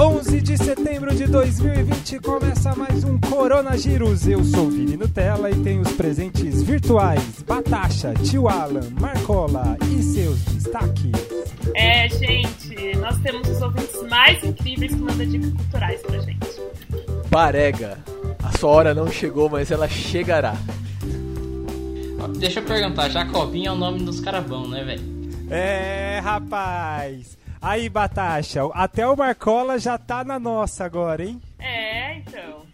11 de setembro de 2020 começa mais um Corona Giros. Eu sou o Vini Nutella e tenho os presentes virtuais Batacha, Tio Alan, Marcola e seus destaques. É, gente, nós temos os ouvintes mais incríveis que mandam dicas culturais pra gente. Barega, a sua hora não chegou, mas ela chegará. Deixa eu perguntar, Jacobinho é o nome dos caravão, né, velho? É, rapaz. Aí, Batacha, até o Marcola já tá na nossa agora, hein? É, então.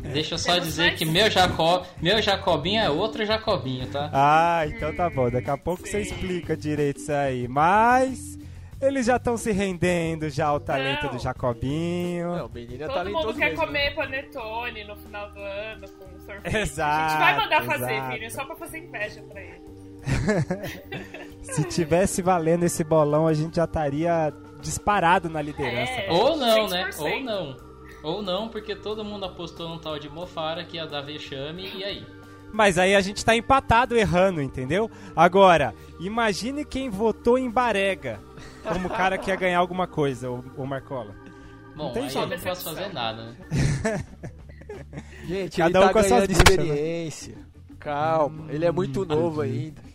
Deixa eu só dizer que meu, Jacob, meu Jacobinho é outro Jacobinho, tá? Ah, então tá bom. Daqui a pouco Sim. você explica direito isso aí. Mas eles já estão se rendendo já ao talento Não. do Jacobinho. Não, o menino é Todo talentoso mundo quer mesmo. comer panetone no final do ano com sorvete. Exato, A gente vai mandar fazer, exato. Vini, só pra fazer inveja pra ele. Se tivesse valendo esse bolão, a gente já estaria disparado na liderança. É. Ou não, né? 100%. Ou não. Ou não, porque todo mundo apostou num tal de Mofara que ia dar vexame, e aí? Mas aí a gente tá empatado errando, entendeu? Agora, imagine quem votou em Barega como cara que ia ganhar alguma coisa, o, o Marcola. Bom, tem aí jeito. eu não posso fazer nada, né? Gente, Cada ele um tá com as suas ganhando né? experiência. Calma, ele é muito novo ainda.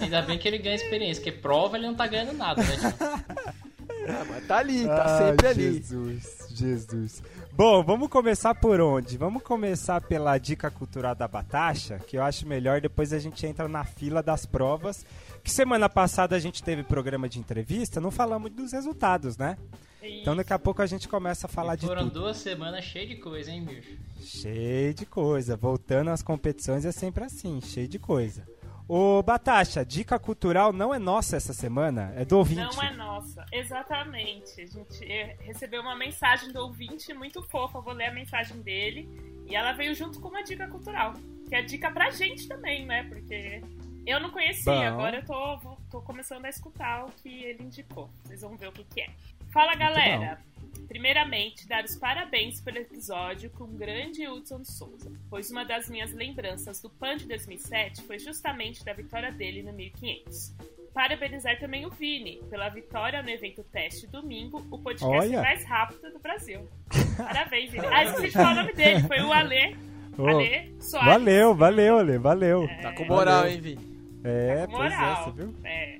Ainda bem que ele ganha experiência, porque prova ele não tá ganhando nada, né? Ah, mas tá ali, tá Ai, sempre ali. Jesus, Jesus. Bom, vamos começar por onde? Vamos começar pela dica cultural da Batacha, que eu acho melhor, depois a gente entra na fila das provas. Que semana passada a gente teve programa de entrevista, não falamos dos resultados, né? Então daqui a pouco a gente começa a falar E de foram tudo. duas semanas cheias de coisa, hein, bicho? Cheio de coisa. Voltando às competições é sempre assim, cheio de coisa. Ô, Batacha, dica cultural não é nossa essa semana, é do ouvinte. Não é nossa, exatamente. A gente eh, recebeu uma mensagem do ouvinte muito fofa, vou ler a mensagem dele. E ela veio junto com uma dica cultural. Que é dica pra gente também, né? Porque eu não conhecia, Bom. agora eu tô, tô começando a escutar o que ele indicou. Vocês vão ver o que, que é. Fala, galera! Primeiramente, dar os parabéns pelo episódio com o grande Hudson Souza, pois uma das minhas lembranças do PAN de 2007 foi justamente da vitória dele no 1500. Parabenizar também o Vini pela vitória no evento teste domingo, o podcast Olha. mais rápido do Brasil. Parabéns, Vini. Ah, esqueci de falar o nome dele, foi o Ale, Ô, Ale Soares. valeu, valeu, Ale, valeu. Tá com moral, Valeu. hein, Vini? É, Tá com pois é, moral. você viu? É.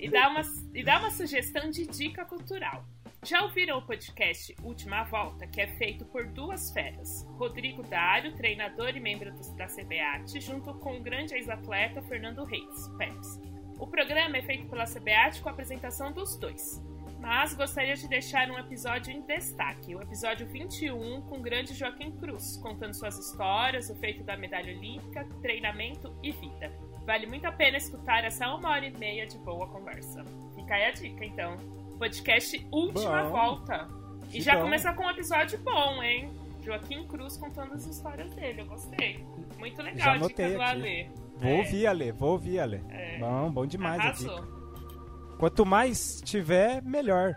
E dá, uma, e dá uma sugestão de dica cultural. Já ouviram o podcast Última Volta, que é feito por duas feras? Rodrigo Dário, treinador e membro da CBAT, junto com o grande ex-atleta Fernando Reis, Peps. O programa é feito pela CBAT com a apresentação dos dois. Mas gostaria de deixar um episódio em destaque, o episódio 21 com o grande Joaquim Cruz, contando suas histórias, o feito da medalha olímpica, treinamento e vida. Vale muito a pena escutar essa uma hora e meia de boa conversa. Fica aí a dica, então. Podcast Última Bom. Volta. E Que já bom. começa com um episódio bom, hein? Joaquim Cruz contando as histórias dele, eu gostei. Muito legal Já a dica do aqui. Ale. Vou É. ouvir, Ale, vou ouvir, Ale. É. Bom, bom demais a dica. Arrasou. Quanto mais tiver, melhor.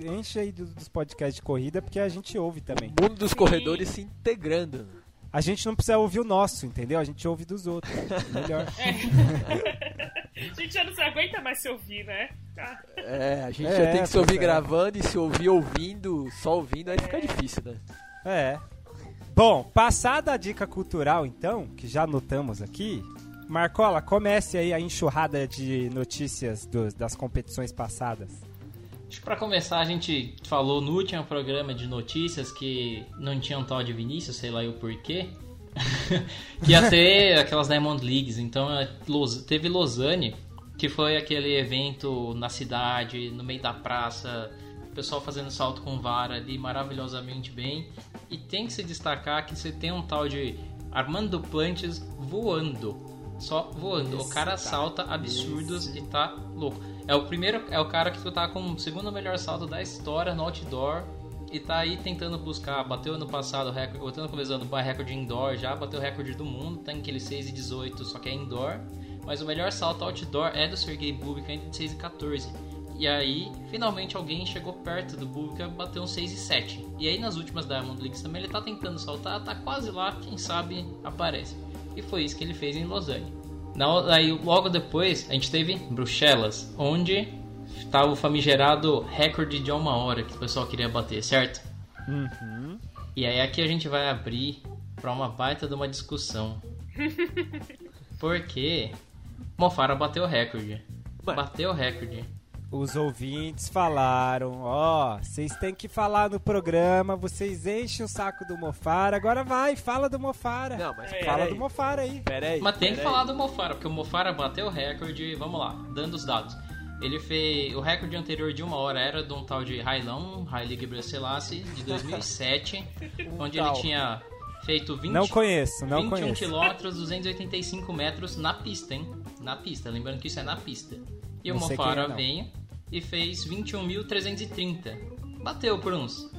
Enche aí dos, podcasts de corrida, porque a gente ouve também. O mundo dos Sim. corredores se integrando. A gente não precisa ouvir o nosso, entendeu? A gente ouve dos outros. Melhor. A gente já não se aguenta mais se ouvir, né? Tá. É, a gente É, já tem que se ouvir é. gravando e se ouvir ouvindo, só ouvindo, aí fica difícil, né? É. Bom, passada a dica cultural, então, que já anotamos aqui, Marcola, comece aí a enxurrada de notícias dos- das competições passadas. Acho que pra começar, a gente falou no último programa de notícias que não tinha um tal de Vinícius, sei lá o porquê. Que ia ter aquelas Diamond Leagues. Então é, teve Lausanne, que foi aquele evento na cidade, no meio da praça, o pessoal fazendo salto com vara ali maravilhosamente bem. E tem que se destacar que você tem um tal de Armando Plantes voando. Só voando. o cara Esse, tá. salta absurdos e tá louco. É o primeiro, é o cara que tá com o segundo melhor salto da história no outdoor e tá aí tentando buscar, bateu ano passado o recorde, ano começando o recorde indoor, já bateu o recorde do mundo, tá aquele 6 e 18, só que é indoor. Mas o melhor salto outdoor é do Sergei Bubka entre 6 e 14. E aí, finalmente alguém chegou perto do Bubka, bateu um 6 e 7. E aí nas últimas Diamond Leagues também ele tá tentando saltar, tá quase lá, quem sabe aparece. E foi isso que ele fez em Lausanne. Na, aí logo depois a gente teve Bruxelas, onde tá o famigerado recorde de uma hora que o pessoal queria bater, certo? Uhum. E aí aqui a gente vai abrir pra uma baita de uma discussão. Porque Mofara bateu o recorde. Bateu o recorde. Os ouvintes falaram, ó, vocês têm que falar no programa, vocês enchem o saco do Mofara, agora vai, fala do Mofara. Não, mas fala peraí. do Mofara aí. Pera aí. Mas tem que aí. falar do Mofara, porque o Mofara bateu o recorde. Vamos lá, dando os dados. Ele fez. O recorde anterior de uma hora era de um tal de Railão, Haile Gebrselassie, de 2007, onde ele tinha feito 20, Não conheço, não 21 conheço. quilômetros, 285 metros na pista, hein? Na pista, lembrando que isso é na pista. E o Mofara é, veio e fez 21.330. Bateu por uns.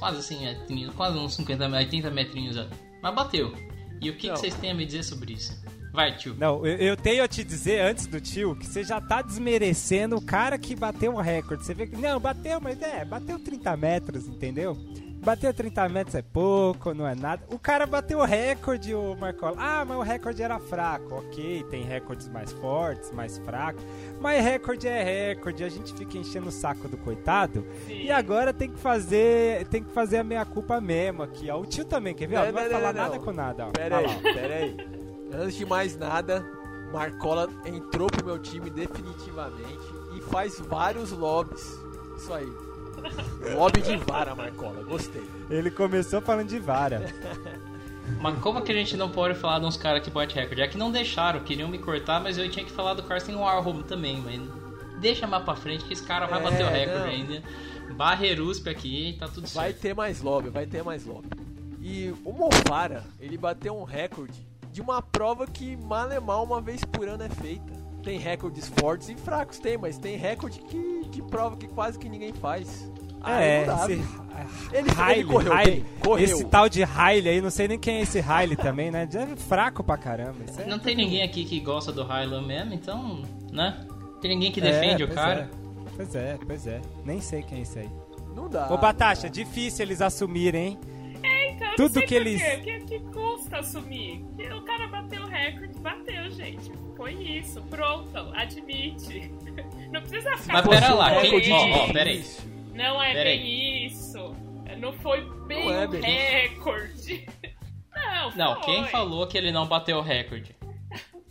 Quase assim, metrinhos, quase uns 50, 80 metrinhos. ó. Mas bateu. E o que, que vocês têm a me dizer sobre isso? Vai, tio. Não, eu, eu tenho a te dizer antes do tio que você já tá desmerecendo o cara que bateu um recorde. Você vê que. Não, bateu, mas é, bateu 30 metros, entendeu? Bateu 30 metros é pouco, não é nada. O cara bateu o recorde, o Marcola. Ah, mas o recorde era fraco. Ok, tem recordes mais fortes, mais fracos. Mas recorde é recorde. A gente fica enchendo o saco do coitado. Sim. E agora tem que fazer. Tem que fazer a meia culpa mesmo aqui, ó. O tio também, quer ver? ó? Não, Não, vai não, falar não, nada não. com nada, ó. Pera Olha aí, pera aí. Antes de mais nada, Marcola entrou pro meu time definitivamente e faz vários lobbies. Isso aí. Lobby de vara, Marcola. Gostei. Ele começou falando de vara. Mas como que a gente não pode falar de uns caras que bate recorde? É que não deixaram, queriam me cortar, mas eu tinha que falar do Carsten Warholm também, mas deixa mais pra frente que esse cara vai É, bater o recorde não. ainda. Barreruspe aqui, tá tudo Vai certo. ter mais lobby, vai ter mais lobby. E o Mofara, ele bateu um recorde de uma prova que mal é mal uma vez por ano é feita. Tem recordes fortes e fracos, tem, mas tem recorde que, que prova que quase que ninguém faz. Aí é, esse? Ele, ele correu bem, correu. Esse tal de Riley aí, não sei nem quem é esse Riley também, né? É fraco pra caramba. Isso é- Não tem ninguém aqui que gosta do Highland mesmo, então, né? Tem ninguém que É, defende o pois cara. é. Pois é, pois é. Nem sei quem é esse aí. Não dá. Ô, Batasha, difícil eles assumirem, hein? Então, eu Tudo não sei que eles- quê. O que, que custa assumir? Que o cara bateu o recorde, bateu, gente. Foi isso, pronto, admite. Não precisa ficar Mas pera com lá, quem- ó, pera aí. Não é Pera bem isso. Não foi bem Não é bem recorde. Não, Não, foi. quem falou que ele não bateu o recorde?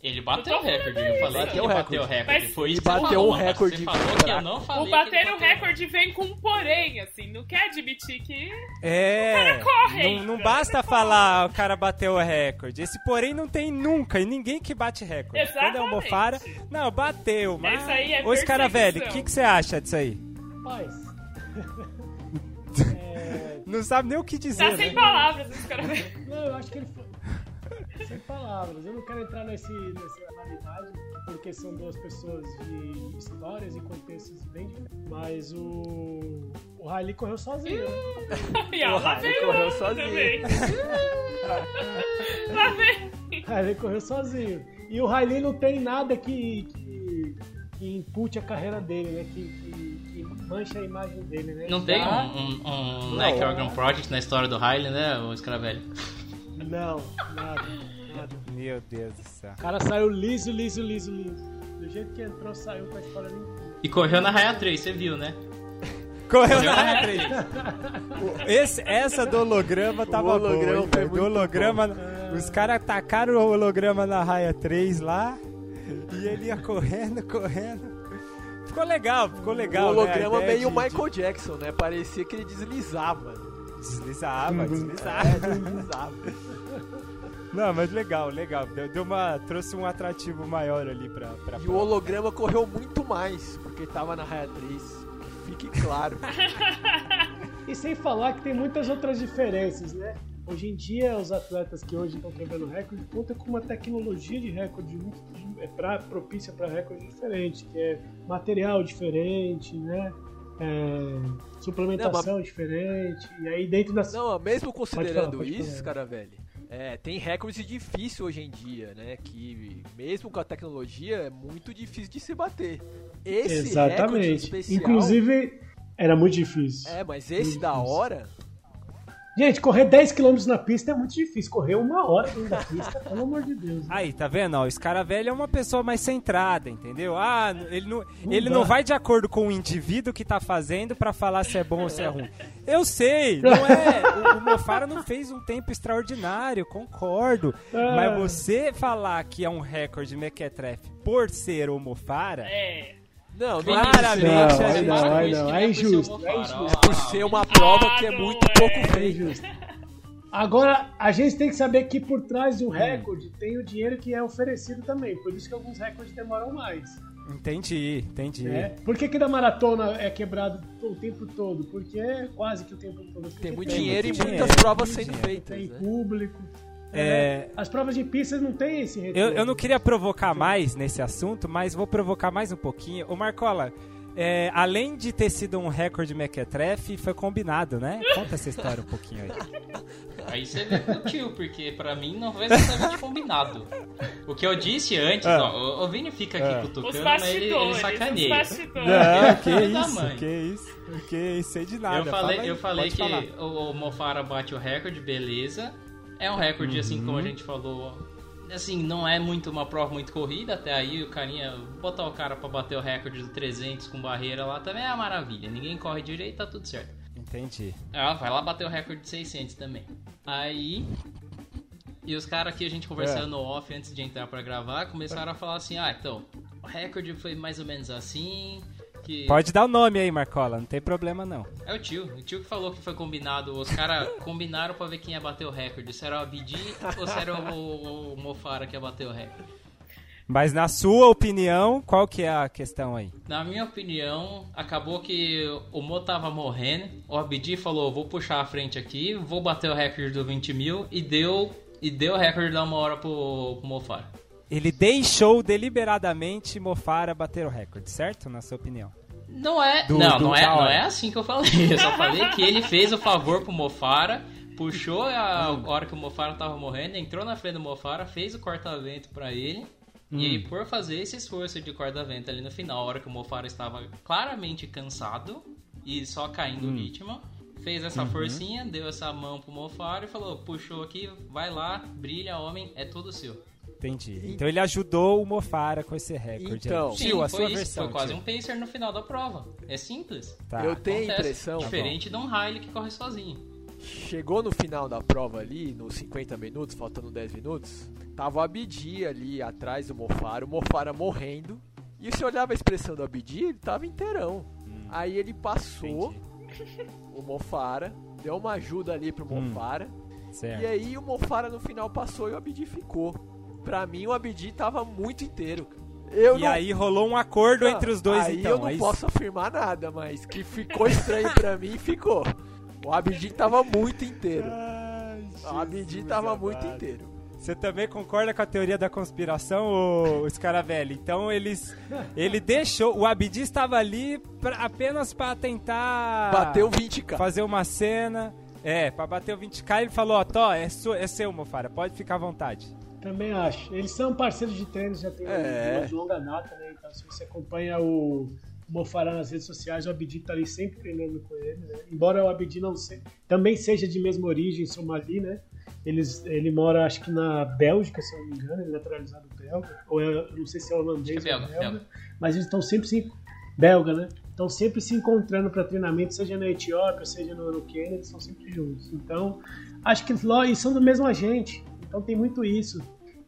Ele bateu Eu o recorde, eu falei que Bateu ele o bateu o recorde. Mas- Foi isso que bateu falou, um mas recorde Você falou que eu não falei O que bater ele o recorde vem com um porém, assim, não quer admitir que. É. corre Não, não basta ele falar o cara bateu o recorde. Esse porém não tem nunca e ninguém que bate recorde. Quando é o Exatamente. Mofara, não, bateu, mas. Isso aí é Ô, esse cara velho, o que, que você acha disso aí? Rapaz. é, Não sabe nem o que dizer. Tá sem né? palavras esse cara. não, eu acho que ele foi. Sem palavras. Eu não quero entrar nesse, nessa análise, porque são duas pessoas de histórias e contextos bem diferentes. Mas o. O Riley correu sozinho. né? E ele vem correu o sozinho. também. lá vem. O Riley correu sozinho. E o Riley não tem nada que, que, que impute a carreira dele, né? Que, que, que mancha a imagem dele, né? Não tem Já- um, um, um Nike Organ Project na história do Riley, né, o Escravelho? Não, nada, nada. Meu Deus do céu. O cara saiu liso, liso, liso, liso. Do jeito que entrou, saiu com a história limpa. E correu na Raia 3, você viu, né? Correu Correu na raia Raia 3. Esse, essa do holograma tava holograma boa, foi velho. Do holograma, os caras tacaram o holograma na raia 3 lá e ele ia correndo, correndo. Ficou legal, ficou legal. o né? Holograma ideia meio de- Michael Jackson, né? Parecia que ele deslizava. de- Deslizava, deslizava. É, deslizava. Não, mas legal, legal. Deu, deu uma, trouxe um atrativo maior ali pra, pra E o holograma correu muito mais, porque tava na raia 3. Fique claro. E sem falar que tem muitas outras diferenças, né? Hoje em dia, os atletas que hoje estão quebrando recorde contam com uma tecnologia de recorde muito é pra, propícia para recorde diferente, que é material diferente, né? É, suplementação diferente. E aí dentro das. Não, mesmo Pode considerando falar, pode isso, cara velho, é, tem recordes difíceis hoje em dia, né? Que mesmo com a tecnologia é muito difícil de se bater. Esse recorde Exatamente. especial. Inclusive, era muito difícil. É, mas esse Muito da difícil. hora. Gente, correr 10 km na pista é muito difícil. Correr uma hora dentro da pista, pelo amor de Deus. Aí, tá vendo? Ó, esse cara velho é uma pessoa mais centrada, entendeu? Ah, ele não, ele dá. não vai de acordo com o indivíduo que tá fazendo pra falar se é bom ou se é ruim. Eu sei, não é. O, o Mofara não fez um tempo extraordinário, concordo. Ah. Mas você falar que é um recorde mequetrefe por ser o Mofara, É. Não, não Claramente, Não, gente- não, não, é não por ser injusto, é injusto. por ser uma prova que é Ah, muito não pouco é. É feita. injusto. Agora, a gente tem que saber que por trás de um recorde tem o dinheiro que é oferecido também. Por isso que alguns recordes demoram mais. entendi, entendi. né? Por que, que da maratona é quebrado o tempo todo? Porque é quase que o tempo todo. Porque Tem muito Tem dinheiro e muitas dinheiro, provas sendo feitas. Tem né? público. É. As provas de pistas não tem esse Eu, retorno. eu não queria provocar mais nesse assunto, mas vou provocar mais um pouquinho. Ô Marcola, é, além de ter sido um recorde mequetrefe, foi combinado, né? Conta essa história um pouquinho aí. Aí você vê com o tio, porque pra mim não foi exatamente combinado. O que eu disse antes, Ah. ó, o, o Vini fica aqui Ah. Os cutucando, mas ele, ele sacaneia. Não, que isso, que isso, que isso, sei de nada. eu falei, Fala aí, eu falei que falar. o, o Mofara bate o recorde, beleza. É um recorde, assim, como a Uhum. gente falou. Assim, não é muito uma prova muito corrida, até aí o carinha botar o cara pra bater o recorde do 300 com barreira lá também é uma maravilha. Ninguém corre direito, tá tudo certo. Entendi. Ah, vai lá bater o recorde de 600 também. Aí. E os caras aqui, a gente conversando É. no off antes de entrar pra gravar, começaram a falar assim: ah, então, o recorde foi mais ou menos assim. Que... Pode dar o nome aí, Marcola, não tem problema não. É o tio, o tio que falou que foi combinado. Os caras combinaram pra ver quem ia bater o recorde. Se era o Abdi ou se era o, o Mofara que ia bater o recorde. Mas na sua opinião, qual que é a questão aí? Na minha opinião, acabou que o Mo tava morrendo. O Abdi falou: vou puxar a frente aqui, vou bater o recorde do 20 mil e deu. E deu o recorde da uma hora pro, pro Mofara. Ele deixou deliberadamente Mofara bater o recorde, certo? Na sua opinião. Não é. Do- não, do- não, é, não é assim que eu falei. Eu só falei que ele fez o favor pro Mofara, puxou a hora que o Mofara tava morrendo, entrou na frente do Mofara, fez o corta-vento pra ele. E aí, por fazer esse esforço de corta-vento ali no final, a hora que o Mofara estava claramente cansado e só caindo o ritmo, fez essa forcinha, deu essa mão pro Mofara e falou: puxou aqui, vai lá, brilha, homem, é tudo seu. Entendi. Então ele ajudou o Mofara com esse recorde. Então. aí. Sim, Tio, a foi sua isso, versão. foi quase tio. um pacer no final da prova. É simples. Tá. Eu tenho a Acontece. impressão. Diferente de um Riley que corre sozinho. Chegou no final da prova ali, nos 50 minutos, faltando 10 minutos, tava o Abdi ali atrás do Mofara, o Mofara morrendo. E você olhava a expressão do Abdi, ele tava inteirão. Aí ele passou Entendi. o Mofara, deu uma ajuda ali pro Hum. Mofara. Certo. E aí o Mofara no final passou e o Abdi ficou. Pra mim o Abdi tava muito inteiro. cara. Eu E não... aí rolou um acordo entre os dois, aí então. eu não é posso afirmar nada, mas que ficou estranho pra mim, ficou. O Abdi tava muito inteiro. Ai, O Abdi tava muito amado. inteiro. Você também concorda com a teoria da conspiração, ô Scaravelli? Então eles, ele deixou, o Abdi estava ali pra- apenas para tentar Bateu 20k. fazer uma cena, é, para bater o 20k. Ele falou, ó, Tó, é, su- é seu, Mofara, pode ficar à vontade. Também acho. Eles são parceiros de treino, já tem É. uma de longa data, né? Então, se você acompanha o Mofará nas redes sociais, o Abdi tá ali sempre treinando com ele, né? Embora o Abdi não se... também seja de mesma origem, somali, né? Eles, ele mora, acho que na Bélgica, se eu não me engano, ele é naturalizado belga. Ou é, eu não sei se é holandês é ou belga, belga. belga. Mas eles estão sempre se... Belga, né? Estão sempre se encontrando para treinamento, seja na Etiópia, seja no, no Quênia, eles estão sempre juntos. Então, acho que e são do mesmo agente. Então tem muito isso.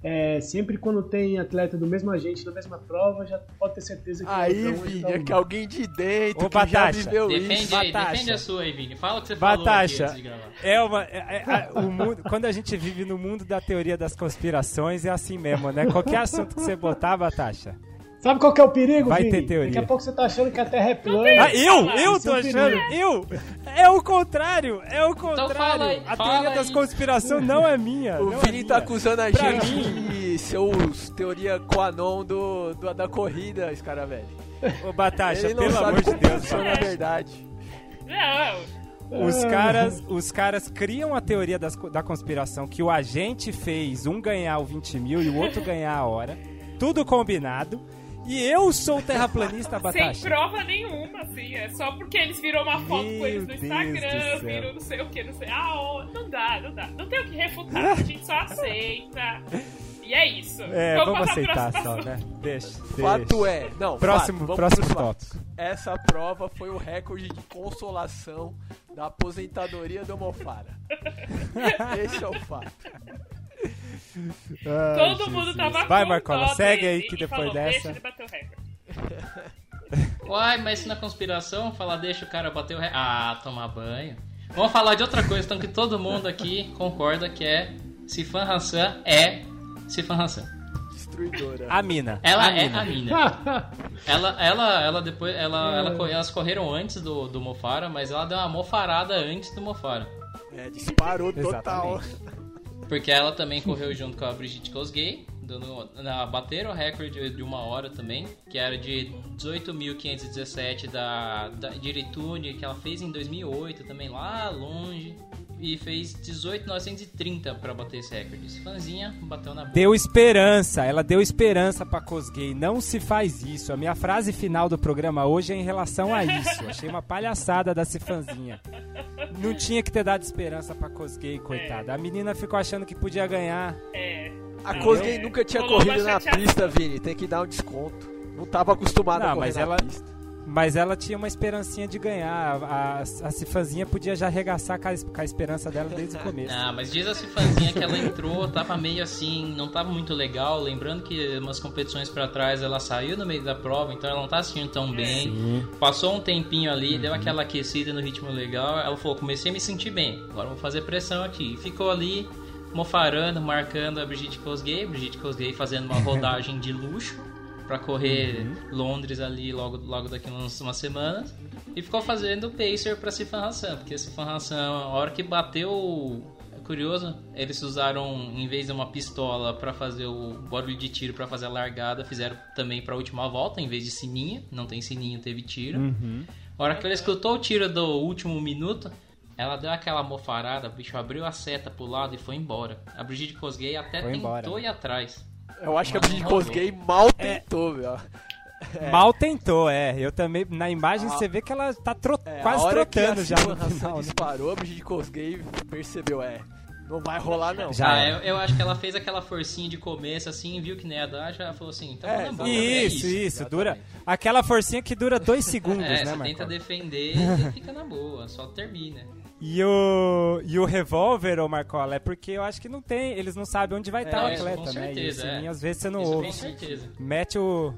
É, sempre quando tem atleta do mesmo agente na mesma prova, já pode ter certeza que Aí, um Vini, é que alguém de dentro Ô, que já Batacha, viveu Defende isso. aí, Batasha. defende a sua aí, Vini. Fala o que você falou aqui Batasha, antes de gravar. é uma, é- é- o mundo, quando a gente vive no mundo da teoria das conspirações, é assim mesmo, né? Qualquer assunto que você botar, Batasha. Sabe qual que é o perigo, Vai Vini? ter teoria. Daqui a pouco você tá achando que a Terra é plana. Ah, eu? Eu é tô achando? Eu? É o contrário, é o contrário. fala aí, a teoria das conspirações não é minha. O não Vini é tá minha. acusando a Pra gente mim- de ser os teoria Quanon do, do, da corrida, esse cara velho. Ô, Batasha, pelo sabe amor de Deus. funciona a verdade. Não, Os caras, os caras criam a teoria das da conspiração que o agente fez um ganhar o 20 mil e o outro ganhar a hora. Tudo combinado. E eu sou terraplanista, Sem Batasha. prova nenhuma, assim. É só porque eles viram uma foto Meu com eles no Instagram, viram não sei o que, não sei. Ah, não dá, não dá. Não tem o que refutar, a gente só aceita. E é isso. É, vamos pro aceitar só, né? Deixa, Fato deixa. é. Não, Próximo, fato, vamos próximo tópico. Essa prova foi o recorde de consolação da aposentadoria do Mofara. Esse é o fato. Ai, Todo mundo Jesus. tava Vai, Marcola, segue aí que depois falou, dessa. Deixa ele bater o recorde. Uai, mas se na conspiração falar deixa o cara bater o ré. Ah, tomar banho. Vamos falar de outra coisa, então, que todo mundo aqui concorda que é Sifan Hassan é Sifan Hassan. Destruidora. A mina. Ela a é mina. a mina. Ela, ela, ela depois, ela, ela, co- elas correram antes do, do Mofara, mas ela deu uma mofarada antes do Mofara. É, disparou total. Porque ela também correu junto com a Brigitte Kosgei, dando, na, bateram o recorde de uma hora também, que era de 18.517 da, da de Iritune, que ela fez em 2008 também, lá longe. E fez 18.930 pra bater esse recorde. Fãzinha bateu na boca. Deu esperança, ela deu esperança pra Cosgay. Não se faz isso. A minha frase final do programa hoje é em relação a isso. Achei uma palhaçada da Cifanzinha. Não tinha que ter dado esperança pra Cosgay, coitada. A menina ficou achando que podia ganhar. É. A Cosgay é. nunca tinha Rolou corrido na chateação. pista, Vini. Tem que dar um desconto. Não tava acostumado Não, a correr mas na ela- pista. Mas ela tinha uma esperancinha de ganhar. A, a, a Cifanzinha podia já arregaçar com a, com a esperança dela desde o começo. Ah, mas diz a Cifanzinha que ela entrou, tava meio assim, não tava muito legal. Lembrando que umas competições pra trás ela saiu no meio da prova, então ela não tá assistindo tão bem. Sim. Passou um tempinho ali, Uhum. deu aquela aquecida no ritmo legal. Ela falou: comecei a me sentir bem, agora vou fazer pressão aqui. E ficou ali, mofarando, marcando a Brigitte Kosgei. Brigitte Kosgei fazendo uma rodagem de luxo pra correr Uhum. Londres ali logo, logo daqui umas, umas semanas. E ficou fazendo pacer pra Sifan Hassan, porque Sifan Hassan, a hora que bateu. É curioso, eles usaram, em vez de uma pistola pra fazer o barulho de tiro pra fazer a largada, fizeram também pra última volta, em vez de sininho. Não tem sininho, teve tiro. Uhum. A hora que ela escutou o tiro do último minuto, ela deu aquela mofarada, o bicho abriu a seta pro lado e foi embora. A Brigitte Kosgei até Foi tentou embora. ir atrás. Eu acho que a rolou. Kosgei mal tentou, meu. Mal tentou, é. Eu também. Na imagem Ah. você vê que ela tá tro- É, quase a hora que trotando a já no final. né? disparou, a Brigitte Kosgei percebeu, é, não vai rolar não. Já ah, eu, eu acho que ela fez aquela forcinha de começo assim, viu que nem ia dar, já falou assim, então É, tá bom, é Isso, isso, dura. Aquela forcinha que dura dois segundos, É, né, você Marco? tenta defender e fica na boa, só termina. E o, e o revólver, ô Marcola, é porque eu acho que não tem, eles não sabem onde vai estar o isso atleta, com né? certeza, e o sininho, é. às vezes você não Isso ouve. com certeza. Mete o,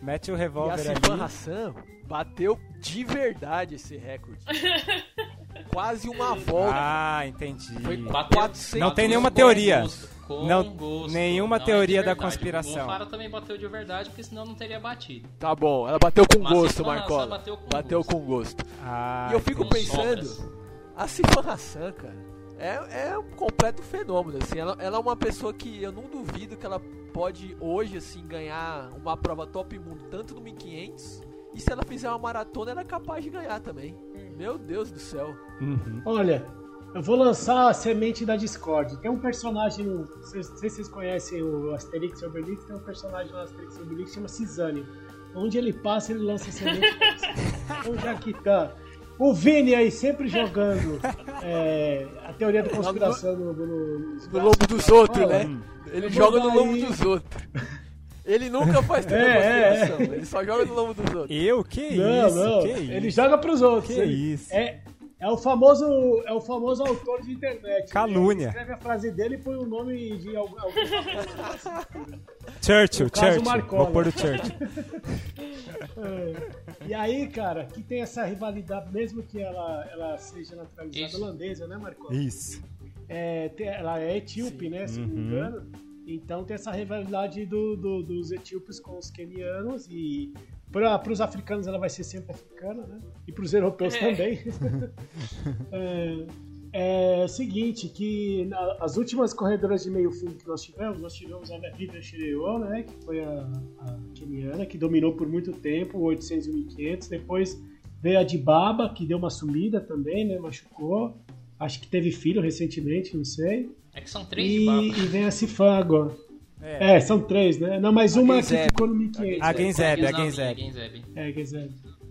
mete o E a revólver Sifan ali. Hassan bateu de verdade esse recorde. Quase uma volta. Ah, entendi. Foi Bateu- 400. Não tem nenhuma teoria. com Não- gosto. nenhuma Não é teoria de da conspiração. O Fara também bateu de verdade, porque senão não teria batido. Tá bom, ela bateu com Mas gosto, Marcola. bateu com bateu gosto. com gosto. Ah, e eu fico pensando, sobras. a Sifan Hassan, cara, é, é um completo fenômeno, assim. Ela, ela é uma pessoa que eu não duvido que ela pode hoje, assim, ganhar uma prova top mundo, tanto no 1500, e se ela fizer uma maratona, ela é capaz de ganhar também. Meu Deus do céu. Uhum. Olha, eu vou lançar a semente da Discord. Tem um personagem, no- não sei se vocês conhecem o Asterix e Obelix, tem um personagem no Asterix e Obelix que chama Cisane. Onde ele passa, ele lança a semente. Então já que tá o Vini aí sempre jogando é, a teoria da conspiração no, no, No braços lombo dos outros, né? Ele joga no lombo daí- dos outros. Ele nunca faz tanta É, é, conspiração, ele só joga no lombo dos outros. Eu? Que Não, isso? não. Que ele isso? joga pros outros. Que isso? É, é o famoso é o famoso autor de internet. Calúnia. Ele escreve a frase dele e põe o nome de algum. algum Churchill, Churchill. Marcola. Vou pôr o Churchill. É. E aí, cara, que tem essa rivalidade, mesmo que ela, ela seja naturalizada Isso. holandesa, né, Marco? Isso. É, ela é etíope, né, se não me Uhum. engano. Então tem essa rivalidade do, do- dos etíopes com os quenianos e para os africanos ela vai ser sempre africana, né? E para os europeus É. também. é, é o seguinte, que na- as últimas corredoras de meio fundo que nós tivemos, nós tivemos a Vivian Shireo, né, que foi a, a queniana, que dominou por muito tempo, 800 e 1500, depois veio a Dibaba, que deu uma sumida também, né, machucou, acho que teve filho recentemente, não sei, É que são três e, de e vem a Sifan agora. É, são três, né? Não, mas uma que ficou no 1500. A Genzeb, a Genzeb. É, Genzeb.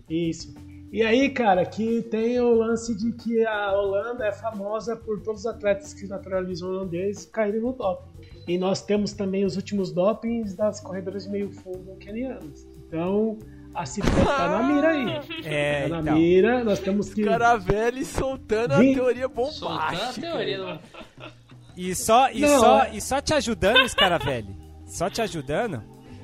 Isso. E aí, cara, que tem o lance de que a Holanda é famosa por todos os atletas que naturalizam holandeses caírem no doping. E nós temos também os últimos dopings das corredoras de meio fundo kenianas. Então, a Cifra tá na mira aí. É, Tá na então. mira, nós temos que. Caravelli soltando Vim- a teoria Soltando a bombástica. teoria do... E só, e, Não, só, e só te ajudando, Scaravelli, só te ajudando,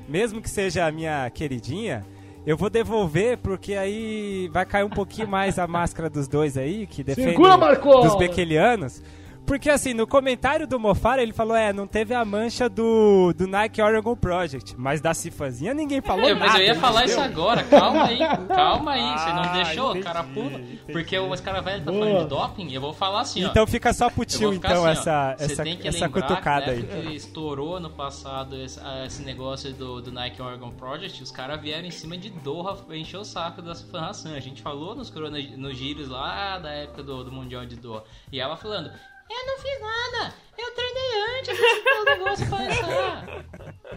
mesmo que seja a minha queridinha, eu vou devolver porque aí vai cair um pouquinho mais a máscara dos dois aí, que defendem Segura, Marcola! dos bequelianos. Porque assim, no comentário do Mofara ele falou, é, não teve a mancha do, do Nike Oregon Project, mas da Cifazinha ninguém falou Eu, nada. mas eu ia falar entendeu? isso agora, calma aí, calma aí, você não Ah, deixou, entendi, cara pula. entendi. Porque o cara velho tá Boa. falando de doping, eu vou falar assim, ó. Então fica só pro tio, então, assim, ó, essa, você essa, tem que essa cutucada que aí. na época que estourou no passado esse, ah, esse negócio do, do Nike Oregon Project, os caras vieram em cima de Doha encher o saco da Fan Hassan. A gente falou nos, corona, nos giros lá da época do, do Mundial de Doha. E ela falando, eu não fiz nada, eu treinei antes desse negócio passar.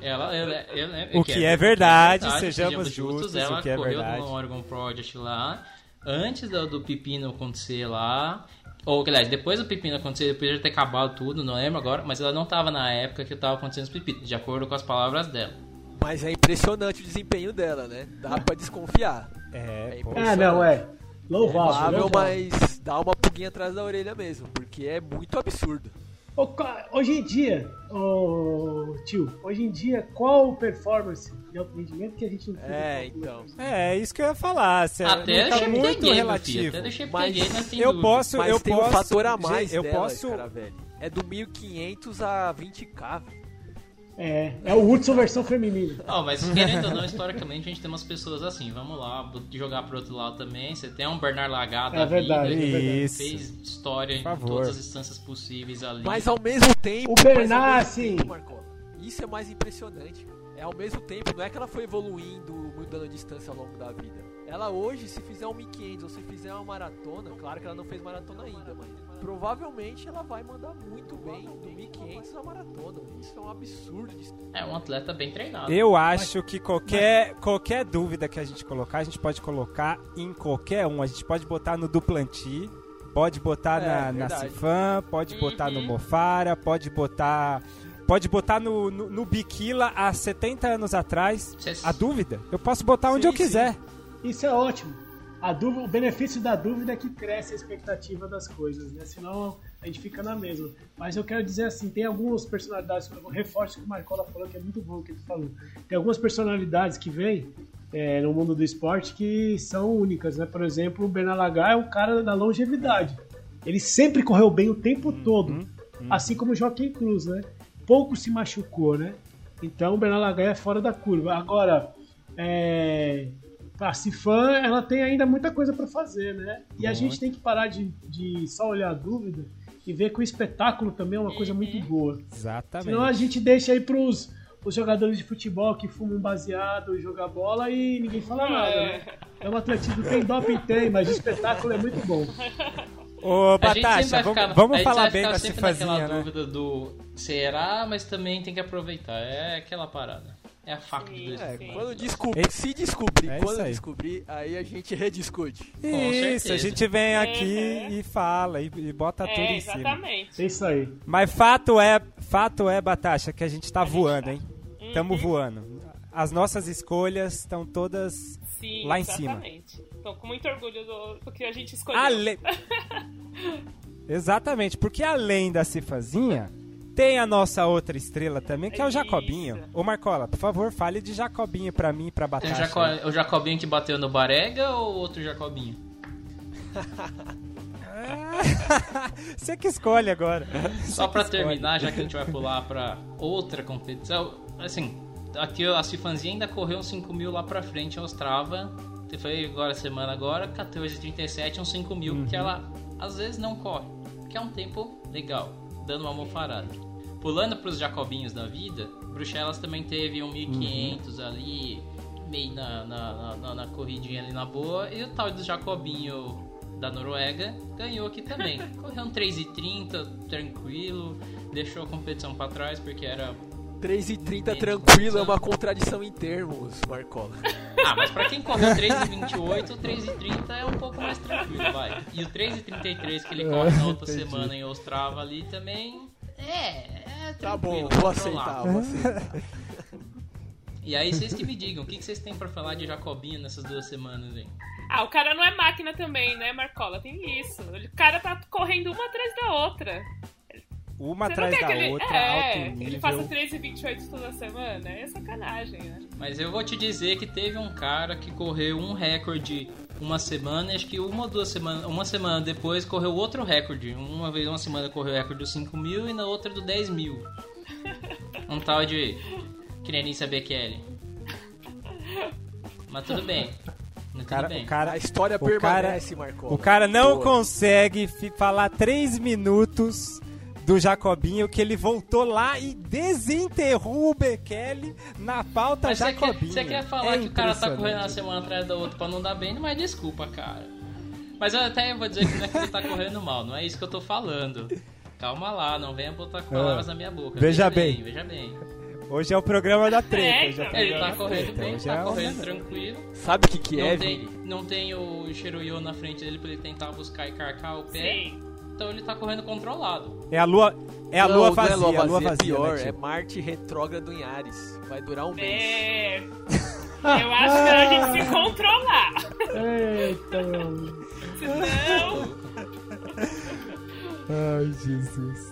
Ela, eu, eu, eu, O que é verdade, verdade, sejamos justos, Ela o que é correu verdade. no Oregon Project lá, antes do, do pepino acontecer lá. Ou, aliás, depois do pepino acontecer, depois de ter acabado tudo, não lembro agora, mas ela não tava na época que tava acontecendo os pepinos, de acordo com as palavras dela. Mas é impressionante o desempenho dela, né? Dá pra desconfiar. É, É. Ah, não, é. Louvável. Mas dá uma pulguinha atrás da orelha mesmo, porque é muito absurdo. Hoje em dia, ô, tio, hoje em dia, qual performance de alto rendimento que a gente não tem? É, então. É, isso que eu ia falar. Cê, Até tá muito filho, relativo. Mas mas tem Eu dúvida. posso, Mas eu tem posso. um fator a mais eu dela, posso. cara, velho. É do 1500 a 20k. velho. É, é o Hudson versão feminina. Não, mas querendo ou não, historicamente a gente tem umas pessoas assim, vamos lá, jogar pro outro lado também. Você tem um Bernard Lagat É da verdade, vida, é verdade. Isso. que fez história em todas as instâncias possíveis ali. Mas ao mesmo tempo. O Bernard, sim. isso é mais impressionante. É ao mesmo tempo, não é que ela foi evoluindo, mudando a distância ao longo da vida. Ela hoje, se fizer um 1500 ou se fizer uma maratona, claro que ela não fez maratona ainda, mas provavelmente ela vai mandar muito bem do 1500 à maratona. Isso é um absurdo. de- É um atleta bem treinado. Eu acho que qualquer, qualquer dúvida que a gente colocar, a gente pode colocar em qualquer um. A gente pode botar no Duplanti, pode botar É, na, na. Cifan, pode botar no Uhum. Mofara, pode botar. Pode botar no, no, no Biquila há 70 anos atrás. A dúvida? Eu posso botar onde Sim, eu quiser. Isso é ótimo. A dúvida, o benefício da dúvida é que cresce a expectativa das coisas, né? Senão a gente fica na mesma. Mas eu quero dizer assim, tem algumas personalidades, eu reforço o que o Marcola falou, que é muito bom o que ele falou. Tem algumas personalidades que vêm é, no mundo do esporte que são únicas, né? Por exemplo, o Bernard Lagat é um cara da longevidade. Ele sempre correu bem o tempo todo, assim como o Joaquim Cruz, né? Pouco se machucou, né? Então o Bernard Lagat é fora da curva. Agora, é, a Cifan, ela tem ainda muita coisa para fazer, né? E a gente tem que parar de, de só olhar a dúvida e ver que o espetáculo também é uma coisa muito boa. Exatamente. Senão a gente deixa aí pros os jogadores de futebol que fumam baseado e jogar bola e ninguém fala nada, né? É um atletismo, tem doping, tem, mas o espetáculo é muito bom. Ô, A gente sempre Batasha, vai vamos, vamos gente falar vai bem da Cifazinha, né? dúvida do será, mas também tem que aproveitar. É aquela parada. É a faca Sim. de dois É, Sim. quando descobrir, se descobrir, é quando aí. descobrir, aí a gente rediscute. Com Isso, certeza. a gente vem aqui Uhum. e fala e, e bota tudo É, em cima. exatamente. É isso aí. Mas fato é, fato é, Batasha, que a gente tá A gente voando, tá. hein? Tamo voando. As nossas escolhas estão todas Sim, lá em cima. exatamente. Tô com muito orgulho do, do que a gente escolheu. Ale... Exatamente, porque além da Cifazinha, tem a nossa outra estrela também, que é o Isso. Jacobinho. Ô Marcola, por favor, fale de Jacobinho pra mim e pra o, Batasha. Jaco- o Jacobinho que bateu no Barega ou outro Jacobinho? Você que escolhe agora. Só pra terminar, já que a gente vai pular pra outra competição, assim, aqui a Cifanzinha ainda correu uns 5 mil lá pra frente aos Trava. Foi agora semana agora, 14h37, uns 5 mil, que ela às vezes não corre, que é um tempo legal, dando uma mofarada. Pulando pros Jacobinhos da vida, Bruxelas também teve um 1500 ali, meio na, na, na, na- na corridinha ali na boa, e o tal do Jacobinho da Noruega ganhou aqui também. Correu um 3,30, tranquilo, deixou a competição pra trás porque era 3,30 tranquilo é uma contradição em termos, Marcola. Ah, mas pra quem correu 3,28, o 3,30 é um pouco mais tranquilo, vai. E o 3,33 que ele corre na outra Entendi. semana em Ostrava ali também. É, é Tá bom, vou aceitar, vou aceitar. E aí vocês que me digam, o que que vocês têm pra falar de Jacobinho nessas duas semanas, hein? Ah, o cara não é máquina também, né, Marcola? Tem isso. O cara tá correndo uma atrás da outra. Uma Você atrás da que ele, outra, é, alto nível. ele faça 13 e 28 toda semana? É sacanagem, né? Mas eu vou te dizer que teve um cara que correu um recorde uma semana, e acho que uma ou duas semanas, uma semana depois correu outro recorde. Uma vez, uma semana correu o recorde dos 5 mil e na outra do 10 mil. Um tal de Criança Bekele. Mas tudo bem. Mas O cara, tudo bem. o cara, A história o cara, permanece, Marcola. o cara não Boa. consegue falar três minutos do Jacobinho que ele voltou lá e desenterrou o Bekele na pauta Mas você quer, Jacobinho. você quer falar É que o cara tá correndo uma semana atrás da outra pra não dar bem, mas desculpa, cara. Mas eu até vou dizer que não é que ele tá correndo mal, não é isso que eu tô falando. Calma lá, não venha botar palavras na minha boca. Ah. Veja bem. Veja bem. Hoje é o programa da treta. É, hoje é o. Ele tá correndo treta, bem, hoje tá é correndo tranquilo. Sabe o que, que não, é, tem, Vini? não tem o Shiroyo na frente dele pra ele tentar buscar e carcar o pé. Sim. Então ele tá correndo controlado. É a lua, é a Não, lua não vazia, é lua a lua vazia, vazia. é pior, né, é? Marte retrógrado em Ares. Vai durar um mês. É. Eu acho que a gente se controlar. Eita, meu amigo. Senão. Ai, Jesus.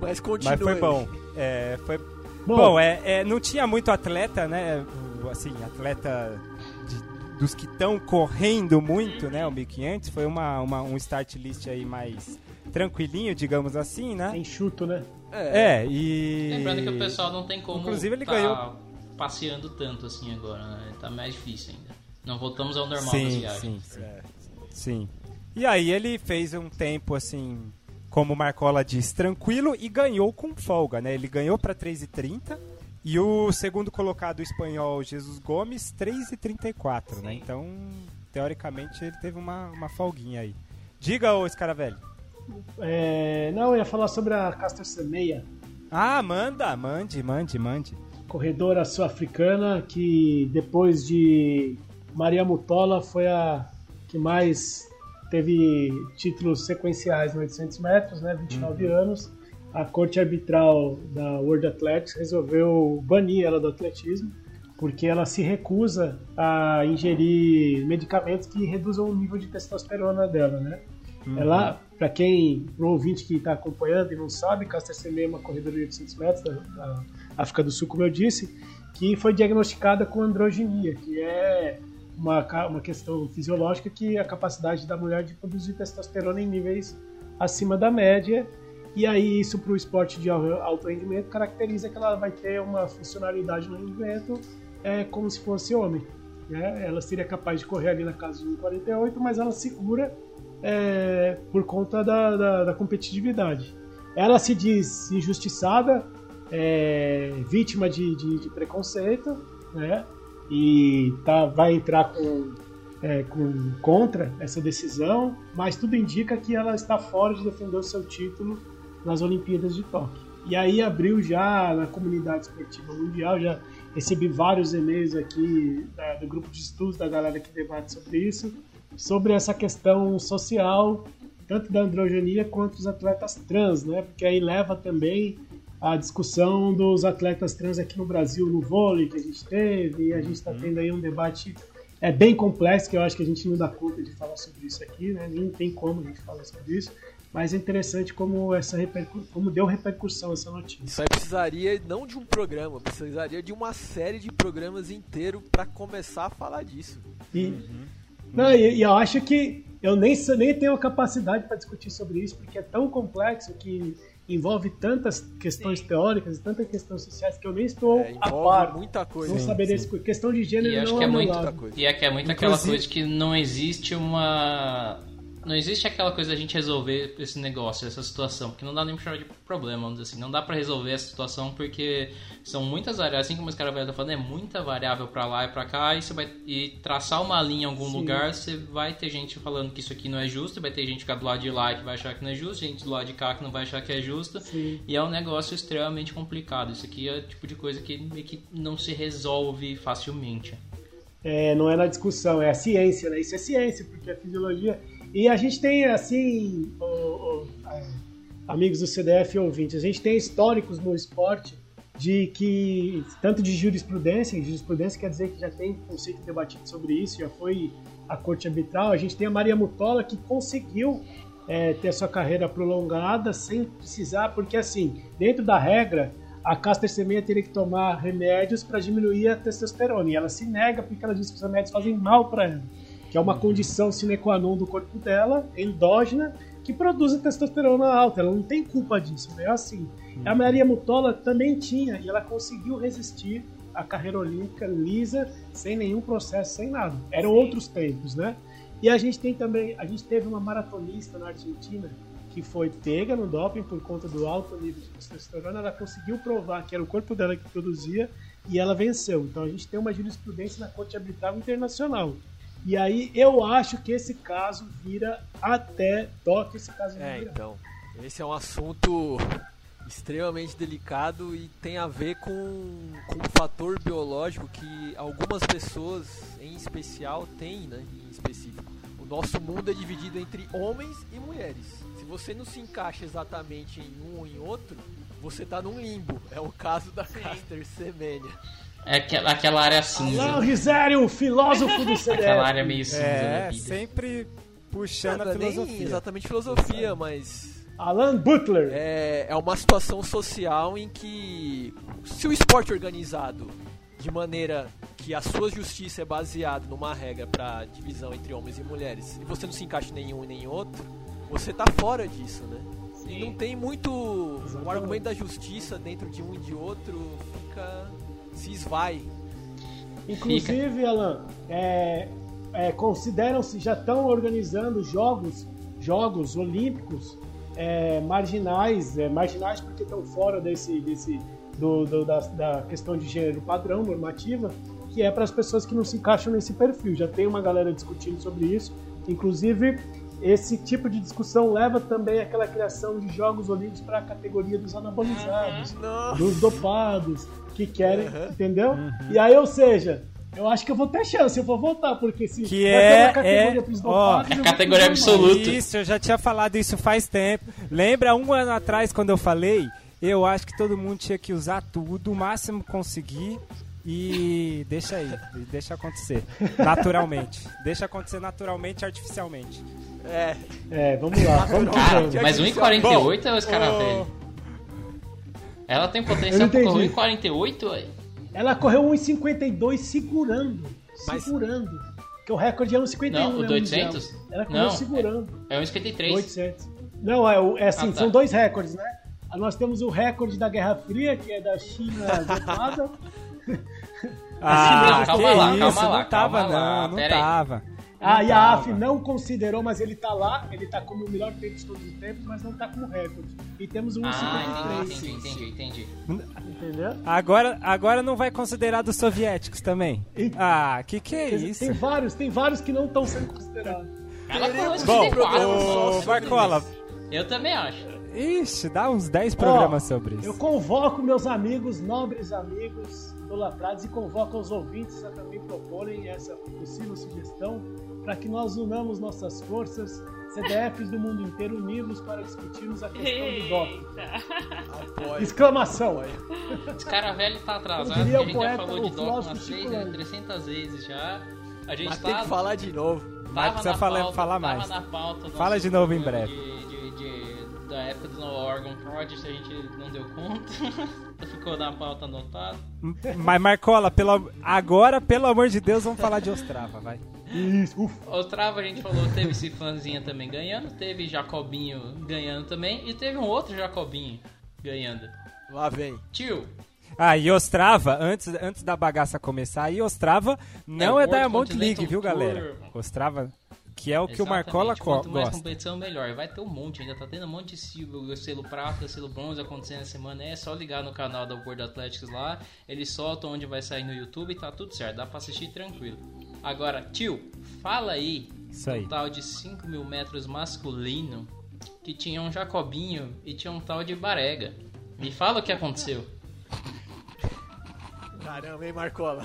Mas continua. Mas foi bom. É, foi Bom, Bom, é, é, não tinha muito atleta, né? Assim, atleta dos que estão correndo muito, né? O 1500 foi uma, uma- um start list aí mais tranquilinho, digamos assim, né? enxuto, né? É, É, e. Lembrando que o pessoal não tem como Inclusive, ele tá ganhou- passeando tanto assim agora, né? Tá mais difícil ainda. Não voltamos ao normal das Sim, viagens. sim, sim. Sim. E aí ele fez um tempo assim, como o Marcola diz, tranquilo e ganhou com folga, né? Ele ganhou para 3,30 e o segundo colocado espanhol Jesus Gomes 3,34, né? Então, teoricamente ele teve uma, uma folguinha aí. Diga, ô Escaravelho. É, não, eu ia falar sobre a Caster Semeia, Ah, manda, mande, mande, mande. corredora sul-africana que depois de Maria Mutola foi a que mais teve títulos sequenciais no 800 metros, né, 29 anos. A corte arbitral da World Athletics resolveu banir ela do atletismo porque ela se recusa a ingerir medicamentos que reduzam o nível de testosterona dela, né? Ela, para quem, ouvinte que está acompanhando e não sabe, Caster Semenya é uma corredora de 800 metros da, da África do Sul, como eu disse, que foi diagnosticada com androgenia, que é uma, uma questão fisiológica que é a capacidade da mulher de produzir testosterona em níveis acima da média. E aí isso para o esporte de al- alto rendimento caracteriza que ela vai ter uma funcionalidade no rendimento é, como se fosse homem. Né? Ela seria capaz de correr ali na casa de 1,48, mas ela segura é, por conta da, da, da competitividade. Ela se diz injustiçada, é, vítima de, de, de preconceito, né? E tá, vai entrar com, é, com contra essa decisão, mas tudo indica que ela está fora de defender o seu título nas Olimpíadas de Tóquio. E aí abriu já na comunidade esportiva mundial, já recebi vários e-mails aqui da- do grupo de estudos da galera que debate sobre isso, sobre essa questão social, tanto da androgenia quanto dos atletas trans, né? Porque aí leva também a discussão dos atletas trans aqui no Brasil, no vôlei que a gente teve, e a gente está tendo aí um debate é bem complexo, que eu acho que a gente não dá conta de falar sobre isso aqui, né? Nem tem como a gente falar sobre isso, mas é interessante como essa repercu- como deu repercussão essa notícia. Isso aí precisaria não de um programa, precisaria de uma série de programas inteiro pra começar a falar disso. E, não, e, e eu acho que eu nem, nem tenho capacidade para discutir sobre isso, porque é tão complexo que envolve tantas questões teóricas e tantas questões sociais que eu nem estou É, a par. muita coisa. Não Sim, saber sim. desse questão de gênero E acho não que é meu muito- lado. Muita coisa. E é que é muito aquela Inclusive- coisa que não existe uma não existe aquela coisa da gente resolver esse negócio, essa situação, porque não dá nem pra chamar de problema, vamos dizer assim. Não dá pra resolver essa situação porque são muitas variáveis, assim como os caras tá falando, é muita variável pra lá e pra cá, e você vai e traçar uma linha em algum Sim. lugar, você vai ter gente falando que isso aqui não é justo, vai ter gente que do lado de lá que vai achar que não é justo, gente do lado de cá que não vai achar que é justo. Sim. E é um negócio extremamente complicado. Isso aqui é o tipo de coisa que meio que não se resolve facilmente. É, não é na discussão, é a ciência, né? Isso é ciência, porque é fisiologia. E a gente tem, assim, o- o- é, amigos do CDF ouvintes, a gente tem históricos no esporte de que, tanto de jurisprudência, jurisprudência quer dizer que já tem conceito debatido sobre isso, já foi a corte arbitral, a gente tem a Maria Mutola que conseguiu é, ter sua carreira prolongada sem precisar, porque assim, dentro da regra, a Caster Semenya teria que tomar remédios para diminuir a testosterona. E ela se nega porque ela diz que os remédios fazem mal para ela. Que é uma condição sine qua non do corpo dela, endógena, que produz a testosterona alta. Ela não tem culpa disso, é assim. A Maria Mutola também tinha, e ela conseguiu resistir à carreira olímpica lisa, sem nenhum processo, sem nada. Eram outros tempos, né? E a gente tem também, a gente teve uma maratonista na Argentina que foi pega no doping por conta do alto nível de testosterona, ela conseguiu provar que era o corpo dela que produzia e ela venceu. Então a gente tem uma jurisprudência na Corte Arbitral Internacional. E aí eu acho que esse caso vira até toque esse caso É, vai virar. então. Esse é um assunto extremamente delicado e tem a ver com, com um fator biológico que algumas pessoas, em especial, têm, né? Em específico. O nosso mundo é dividido entre homens e mulheres. Se você não se encaixa exatamente em um ou em outro, você tá num limbo. É o caso da Caster Semenya. É aquela, aquela área cinza. Alain Risério, o filósofo do CDF. Aquela área meio cinza É, sempre puxando Não a nem filosofia. exatamente filosofia, mas Alan Butler. é, é uma situação social em que se o esporte é organizado de maneira que a sua justiça é baseada numa regra para divisão entre homens e mulheres e você não se encaixa em nenhum e nem outro, você tá fora disso, né? E não tem muito o Exatamente. argumento da justiça dentro de um e de outro fica se esvai. Inclusive, Alan, é, é, consideram-se, já estão organizando jogos, jogos olímpicos é, marginais, é, marginais porque estão fora desse, desse do, do- da, da questão de gênero padrão, normativa, que é para as pessoas que não se encaixam nesse perfil. Já tem uma galera discutindo sobre isso. Inclusive, esse tipo de discussão leva também àquela criação de jogos olímpicos para a categoria dos anabolizados Não. dos dopados que querem, Uhum. entendeu? E aí, ou seja, eu acho que eu vou ter chance, eu vou voltar, porque se Que vai é- ter uma categoria é- pros ó, dopados, é eu vou categoria absoluta. Isso, eu já tinha falado isso faz tempo. Lembra um ano atrás quando eu falei? Eu acho que todo mundo tinha que usar tudo, o máximo conseguir e deixa aí, deixa acontecer naturalmente. Deixa acontecer naturalmente, artificialmente. É, É, vamos lá, vamos Cara, vamos. mas 1,48 é os caras velho. Ela tem potencial pra correr entendi. 1,48, ué. Ela correu 1,52 segurando, Mas- segurando. Porque o recorde é 1,51, Não, o né, do 800? mundial. Ela correu Não, segurando. É 1,53. 800. Não, é, o- é assim, Ah, tá. são dois recordes, né? Nós temos o recorde da Guerra Fria, que é da China dopada. Ah, não, calma que lá, isso, calma lá, não tava calma lá, não, não pera aí. Ah, e a. AF não considerou, mas ele tá lá, ele tá como o melhor tempo de todos os tempos, mas não tá como recorde. E temos um Ah, 1,53, entendi, entendi, entendi, entendi. entendeu? Agora, agora não vai considerar dos soviéticos também. E- Ah, que que é Quer dizer, isso? Tem vários, tem vários que não estão sendo considerados. Ela correu Bom, 54. ô, Marcola, Eu também acho. ixi, dá uns 10 programas Ó, sobre isso. Eu convoco meus amigos, nobres amigos idolatrados, e convoco os ouvintes a também proporem essa possível sugestão para que nós unamos nossas forças, CDFs do mundo inteiro unidos para discutirmos a questão do doping. Apoio. Exclamação! Esse cara velho tá atrasado, a o gente poeta, já falou de doping umas Chico 3, Lang. 300 vezes já. A gente Mas tá, tem que falar de novo. Mas tava precisa na falar- pauta, falar mais. pauta Fala de novo em breve. de- de- de- da época do Oregon Project, a gente não deu conta. Ficou na pauta anotada. Mas Marcola, pelo, agora, pelo amor de Deus, vamos falar de Ostrava, vai. Isso, ufa. Ostrava, a gente falou, teve Cifanzinha também ganhando, teve Jacobinho ganhando também, e teve um outro Jacobinho ganhando. Lá vem. Tio, Ah, e Ostrava, antes, antes da bagaça começar, e Ostrava não É é, Diamond League, viu, Tour, galera? mano. Ostrava Que é o que o Exatamente. Marcola co- Quanto mais gosta. competição, melhor. Vai ter um monte, ainda tá tendo um monte de selo, selo prata, selo bronze acontecendo essa semana. É só ligar no canal da World Athletics lá, eles soltam onde vai sair no YouTube e tá tudo certo, dá pra assistir tranquilo. Agora, tio, fala aí, Isso aí. um tal de 5 mil metros masculino, que tinha um Jacobinho e tinha um tal de Barega. Me fala o que aconteceu. Caramba, hein, Marcola?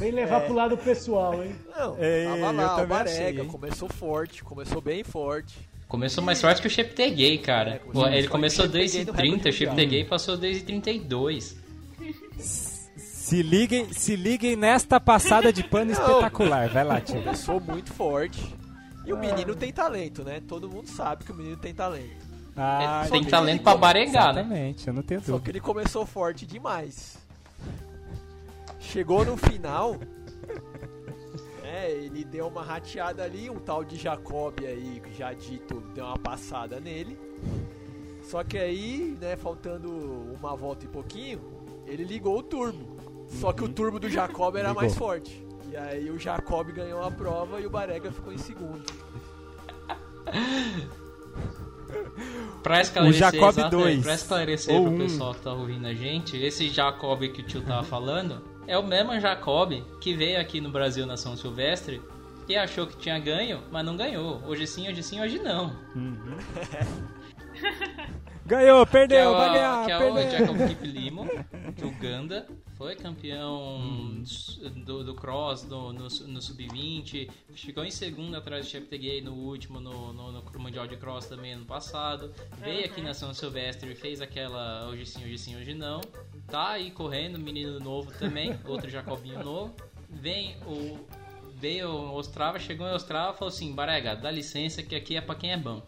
Vem levar pro lado pessoal, hein? Não, Ei, tava eu lá, o hein? começou forte, começou bem forte. Começou mais forte que o Cheptegei, cara. É, começou mais Ele começou que o Cheptegei no 2,30, o recorde Cheptegei passou 2,32. Se liguem, se liguem nesta passada de pano espetacular. Vai lá, tio. Começou muito forte. E o menino tem talento, né? Todo mundo sabe que o menino tem talento. Ah, Tem talento pra baregar, né? Exatamente, eu não tenho Só que dúvida. ele começou forte demais. Chegou no final. É, ele deu uma rateada ali, um tal de Jacob aí, que já dito, deu uma passada nele. Só que aí, né, faltando uma volta e pouquinho, ele ligou o turbo. Só que o turbo do Jacob era Ligou. mais forte. E aí o Jacob ganhou a prova e o Barega ficou em segundo. Pra esclarecer, Jacob exato, dois. pra esclarecer Ou pro um. pessoal que tá ouvindo a gente, esse Jacob que o tio tava falando é o mesmo Jacob que veio aqui no Brasil na São Silvestre e achou que tinha ganho, mas não ganhou. Hoje sim, hoje sim, hoje não. Ganhou, Que é perdeu, o, vai ganhar, que é o perdeu. Jacob Kiplimo, de Uganda. Foi campeão do, do cross no, no, no sub-20. Ficou em segundo atrás do Cheptegei no último, no, no, no Mundial de Cross também ano passado. Veio aqui na São Silvestre e fez aquela hoje sim, hoje sim, hoje não. Tá aí correndo, menino novo também, outro Jacobinho novo. Vem o. Veio o Ostrava, chegou em Ostrava e falou assim: Barega, dá licença que aqui é pra quem é bom.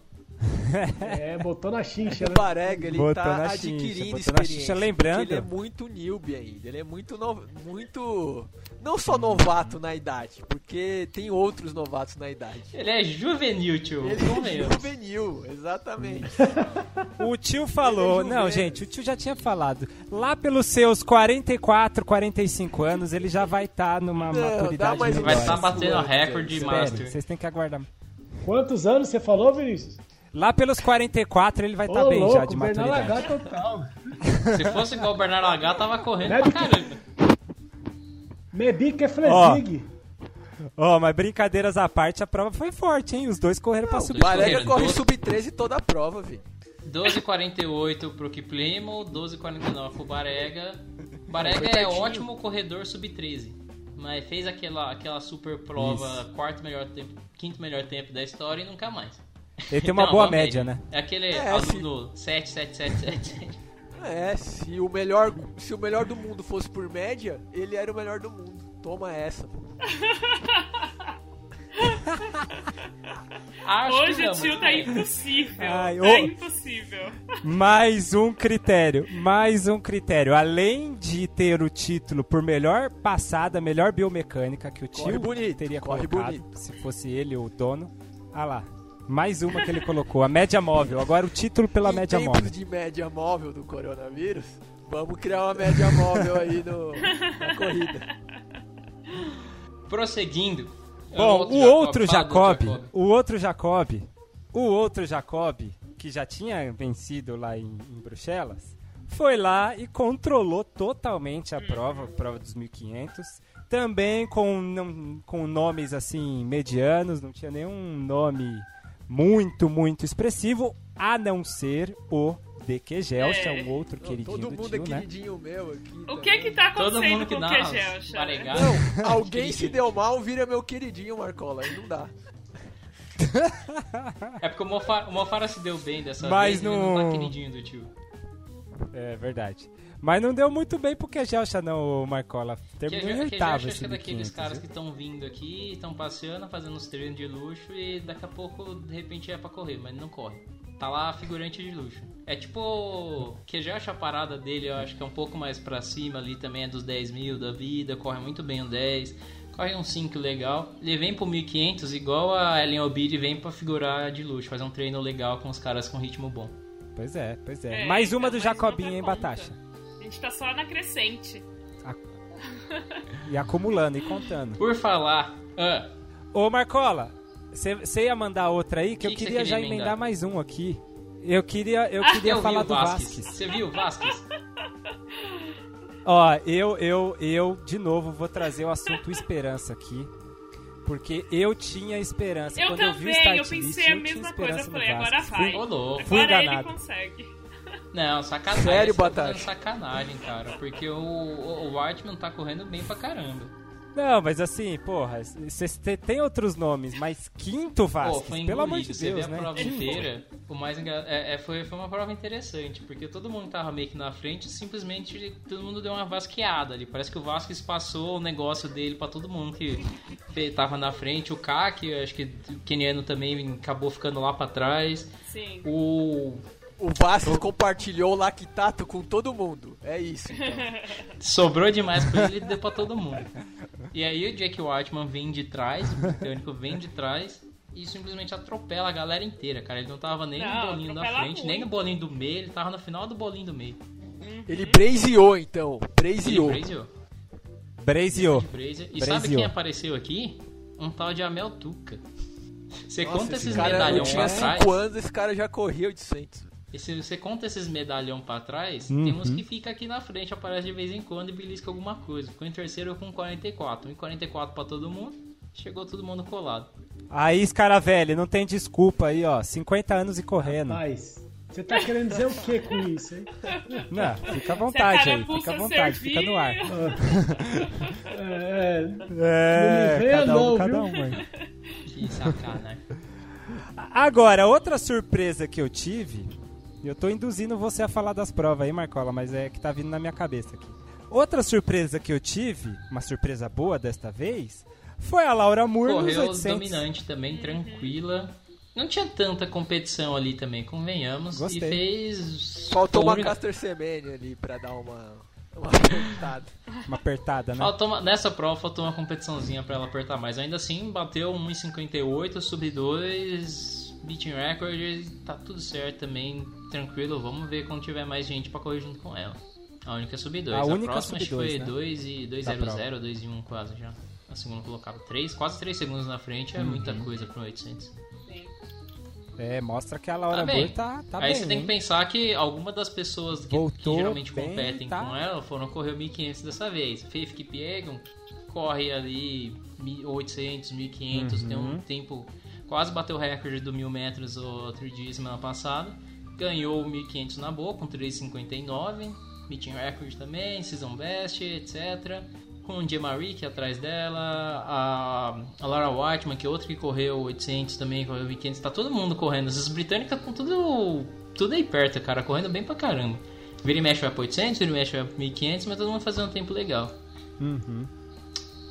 É, botou na chincha, O né? Barega, ele Botou tá na adquirindo na experiência. lembrando- Ele é muito newbie ainda. Ele é muito, no- muito... Não só novato na idade, porque tem outros novatos na idade. Ele é juvenil, tio. Ele é juvenil, exatamente. O tio falou, é não, gente, o tio já tinha falado. Lá pelos seus 44, 45 anos, ele já vai estar numa Não, maturidade. Vai estar Nossa, batendo recorde. Espere, master. vocês têm que aguardar. Quantos anos você falou, Vinícius? Lá pelos 44 ele vai estar Ô, bem louco, já de maturidade. Lagar total. Se fosse igual o Bernardo H, tava correndo Deve pra que- caramba. Mebica é Flesig. Ó, mas brincadeiras à parte, a prova foi forte, hein? Os dois correram pra O subir. Barega correram, corre doze. sub-13 toda a prova, velho. 12,48 pro Kiplimo, 12,49 pro Barega. Barega Foi é pertinho. ótimo corredor sub-13. Mas fez aquela, aquela super prova, Isso. quarto melhor tempo, quinto melhor tempo da história e nunca mais. Ele tem uma boa média, né? É aquele É, aluno 7, 7, 7, 7. É, se o melhor, se o melhor do mundo fosse por média, ele era o melhor do mundo. Toma essa. Acho Hoje o tio tá impossível. Ai, tá ô. impossível. Mais um critério, mais um critério. Além de ter o título por melhor passada, melhor biomecânica que o Corre tio bonito, teria corre colocado, bonito. se fosse ele o dono. Ah lá, mais uma que ele colocou, a média móvel. Agora o título pela em média móvel. de média móvel do coronavírus, vamos criar uma média móvel aí no, na corrida. Prosseguindo. Bom, o outro Jacob, o outro Jacob, o outro Jacob, que já tinha vencido lá em, em Bruxelas, foi lá e controlou totalmente a prova, a prova dos 1500, também com, não- com nomes assim medianos, não tinha nenhum nome muito, muito expressivo, a não ser o DQ Gelcha, É. um outro Não, queridinho todo do mundo tio, é né? queridinho meu aqui. O também. que que tá Todo acontecendo mundo que com o Kegelcha? baregadas. Não, alguém se deu mal, vira meu queridinho, Marcola. Aí não dá. É porque o Mofara, o Mofara se deu bem dessa Mas vez, ele não não- tá queridinho do tio. É verdade. Mas não deu muito bem pro Kegelcha não, o Marcola. Terminou em oitavo acho que é daqueles 1500, caras viu? que estão vindo aqui, estão passeando, fazendo uns treinos de luxo e daqui a pouco, de repente, é pra correr, mas não corre. Tá lá figurante de luxo. É tipo. Que já acho a parada dele, eu acho que é um pouco mais pra cima ali também, é dos 10 mil da vida, corre muito bem um 10, corre um 5 legal. Ele vem pro 1500 igual a Ellen Obiri vem pra figurar de luxo, fazer um treino legal com os caras com ritmo bom. Pois é, pois é. É, mais uma então, do mais Jacobinho, hein, pra Batasha? A gente tá só na crescente. E acumulando e contando. Por falar. Ah, Ô, Marcola, Você ia mandar outra aí, que, Que eu que você queria já queria emendar emendar? mais um aqui. Eu queria, eu Ah, queria Eu falar do Vasquez. Vasquez. Você viu o Vasquez? Ó, eu, eu, eu, de novo, vou trazer o assunto esperança aqui. Porque eu tinha esperança. Eu Quando eu vi o também, start eu pensei list, a mesma coisa. esperança Eu falei, agora vai. Fui Agora ele enganado. consegue. Não, sacanagem. Sério, Você tá Batata? fazendo sacanagem, cara. Porque o, o, Whiteman tá correndo bem pra caramba. Não, mas assim, porra, vocês te- tem outros nomes, mas quinto Vasquez, foi pelo amor de. Você Deus, vê né? a prova Quinto. inteira. O mais engra... é, é, foi, foi uma prova interessante, porque todo mundo tava meio que na frente, simplesmente todo mundo deu uma vasqueada ali. Parece que o Vasquez passou o negócio dele pra todo mundo que tava na frente. O Kaki, acho que o Keniano também acabou ficando lá pra trás. Sim. O O Vasquez compartilhou o lactato com todo mundo. É isso, então. Sobrou demais pra ele e deu pra todo mundo. E aí o Jack Whiteman vem de trás, o britânico vem de trás e simplesmente atropela a galera inteira, cara. Ele não tava nem Não, no bolinho da frente, nem no muito. bolinho do meio, ele tava no final do bolinho do meio. Ele brazeou, então. Ele Brazeou. brazeou. Braziou. Braziou. E Braziou. sabe quem apareceu aqui? Um tal de Amel Tuca. Você Nossa, conta esse esses cara, eu medalhão tinha pra trás. 5 anos, esse cara já corria 800. E se você conta esses medalhão pra trás, Uhum. tem uns que fica aqui na frente, aparece de vez em quando e belisca alguma coisa. Ficou em terceiro com 44. 1,44 pra todo mundo. Chegou todo mundo colado. Aí, Scaravelli, não tem desculpa aí, ó. 50 anos e correndo. Rapaz, você tá querendo dizer o que com isso, hein? Não, fica à vontade aí, fica à vontade, servir, fica no ar. É, É, venha cada um, não, cada um, mãe. Que sacanagem. Agora, outra surpresa que eu tive, eu tô induzindo você a falar das provas aí, Marcola, mas é que tá vindo na minha cabeça aqui. Outra surpresa que eu tive, uma surpresa boa desta vez, foi a Laura Moore nos Correu 800. dominante também, tranquila. Não tinha tanta competição ali também, convenhamos. Gostei. E fez. Faltou uma Caster Semene ali pra dar uma, uma apertada. Uma apertada, né? Faltou uma- nessa prova faltou uma competiçãozinha pra ela apertar mais. Ainda assim, bateu 1,58, sub 2, beating record, tá tudo certo também, tranquilo. Vamos ver quando tiver mais gente pra correr junto com ela. A única sub 2. A A, única próxima acho que sub-2, foi né? 2 e 2 Da 0 prova. 0 2 e 1 quase já. A segunda colocada 3, quase 3 segundos na frente, é Uhum. muita coisa pro 800. Sim. É, mostra que a Laura Tá bem. Moore tá, tá Aí bem. você tem que pensar que alguma das pessoas que, que Voltou geralmente bem, competem tá. com ela foram correr o 1500 dessa vez. Faith Kipiegon corre ali 1800, 1500, tem Uhum. um tempo quase bateu o recorde do 1000 metros outro dia semana passada. Ganhou o 1500 na boa com 3,59, beating record também, season best, etc. Com o Marie que é atrás dela, a, a Lara Whiteman, que é outra que correu 800 também, correu 1500, tá todo mundo correndo. Essas britânicas estão tudo, tudo aí perto, cara, correndo bem pra caramba. Vira e mexe vai pra 800, vira e mexe vai pra 1500, mas todo mundo fazendo um tempo legal. Uhum.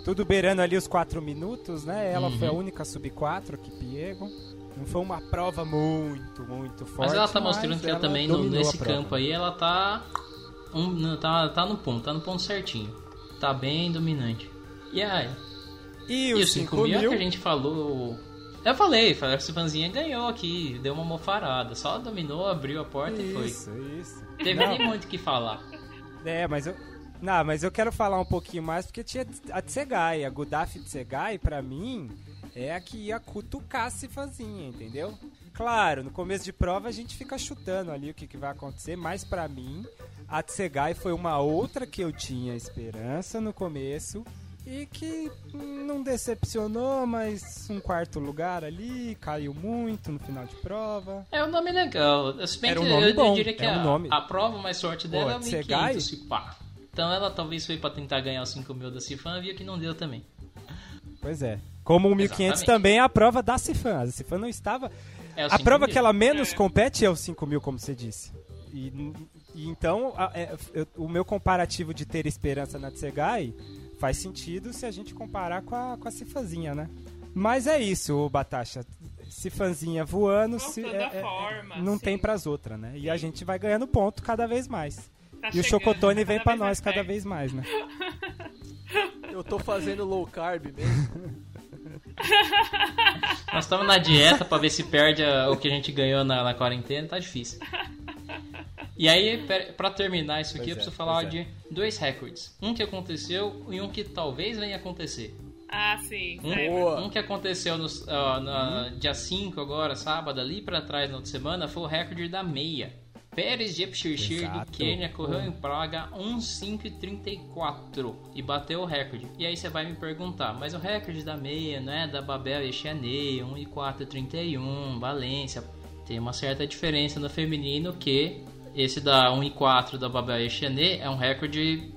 Tudo beirando ali os 4 minutos, né? Ela Uhum. foi a única sub-4 que Piego. Não foi uma prova muito, muito forte. Mas ela tá mostrando que ela ela também, no- nesse campo aí, ela tá, um, não, tá. Tá no ponto, tá no ponto certinho. Tá bem dominante. E aí? E E os os 5 5 mil mil, que a gente falou. Eu falei, falei, a Sivanzinha ganhou aqui, deu uma mofarada. Só dominou, abriu a porta e foi. Isso, isso. Teve nem muito o que falar. É, mas eu. Não, mas eu quero falar um pouquinho mais porque tinha a Tsegai. A Gudaf Tsegai, pra mim, é a que ia cutucar a Cifanzinha, entendeu? Claro, no começo de prova a gente fica chutando ali o que, que vai acontecer, mas pra mim, a Tsegai foi uma outra que eu tinha esperança no começo e que não decepcionou, mas um quarto lugar ali, caiu muito no final de prova. É um nome legal. Se bem Era que um nome eu, eu bom, diria que é um a, nome. a prova mais sorte dela Pô, é o Tsegai? 1500, se pá. Então ela talvez foi pra tentar ganhar os 5 mil da Cifan, viu que não deu também. Pois é. Como o 1500 Exatamente. também é a prova da Cifan. A Cifan não estava. É A 5 prova mil. que ela menos É. compete é o 5 mil, como você disse. E, e então, a- é, eu- o meu comparativo de ter esperança na Tsegai faz sentido se a gente comparar com a, com a Cifanzinha, né? Mas é isso, Batasha. Cifanzinha voando, se, é- é- forma, não sim. tem pras outras, né? E a gente vai ganhando ponto cada vez mais. Tá e o chegando, Chocotone vem mais nós cada vez mais, né? Eu tô fazendo low carb mesmo. Nós estamos na dieta pra ver se perde a- o que a gente ganhou na, na quarentena, tá difícil. E aí, pra terminar isso aqui, Pois eu é, preciso falar pois é. de dois recordes. Um que aconteceu e um que talvez venha acontecer. Ah, sim. Um, é. Boa. um que aconteceu no ó, na- dia 5 agora, sábado, ali pra trás, na outra semana, foi o recorde da meia. Pérez Jepchirchir do Exato. Quênia correu em Praga 1,534 e bateu o recorde. E aí você vai me perguntar, mas o recorde da meia, né, da Babel Echene, 1,431, Valência, tem uma certa diferença no feminino que esse da 1,4 da Babel Echene é um recorde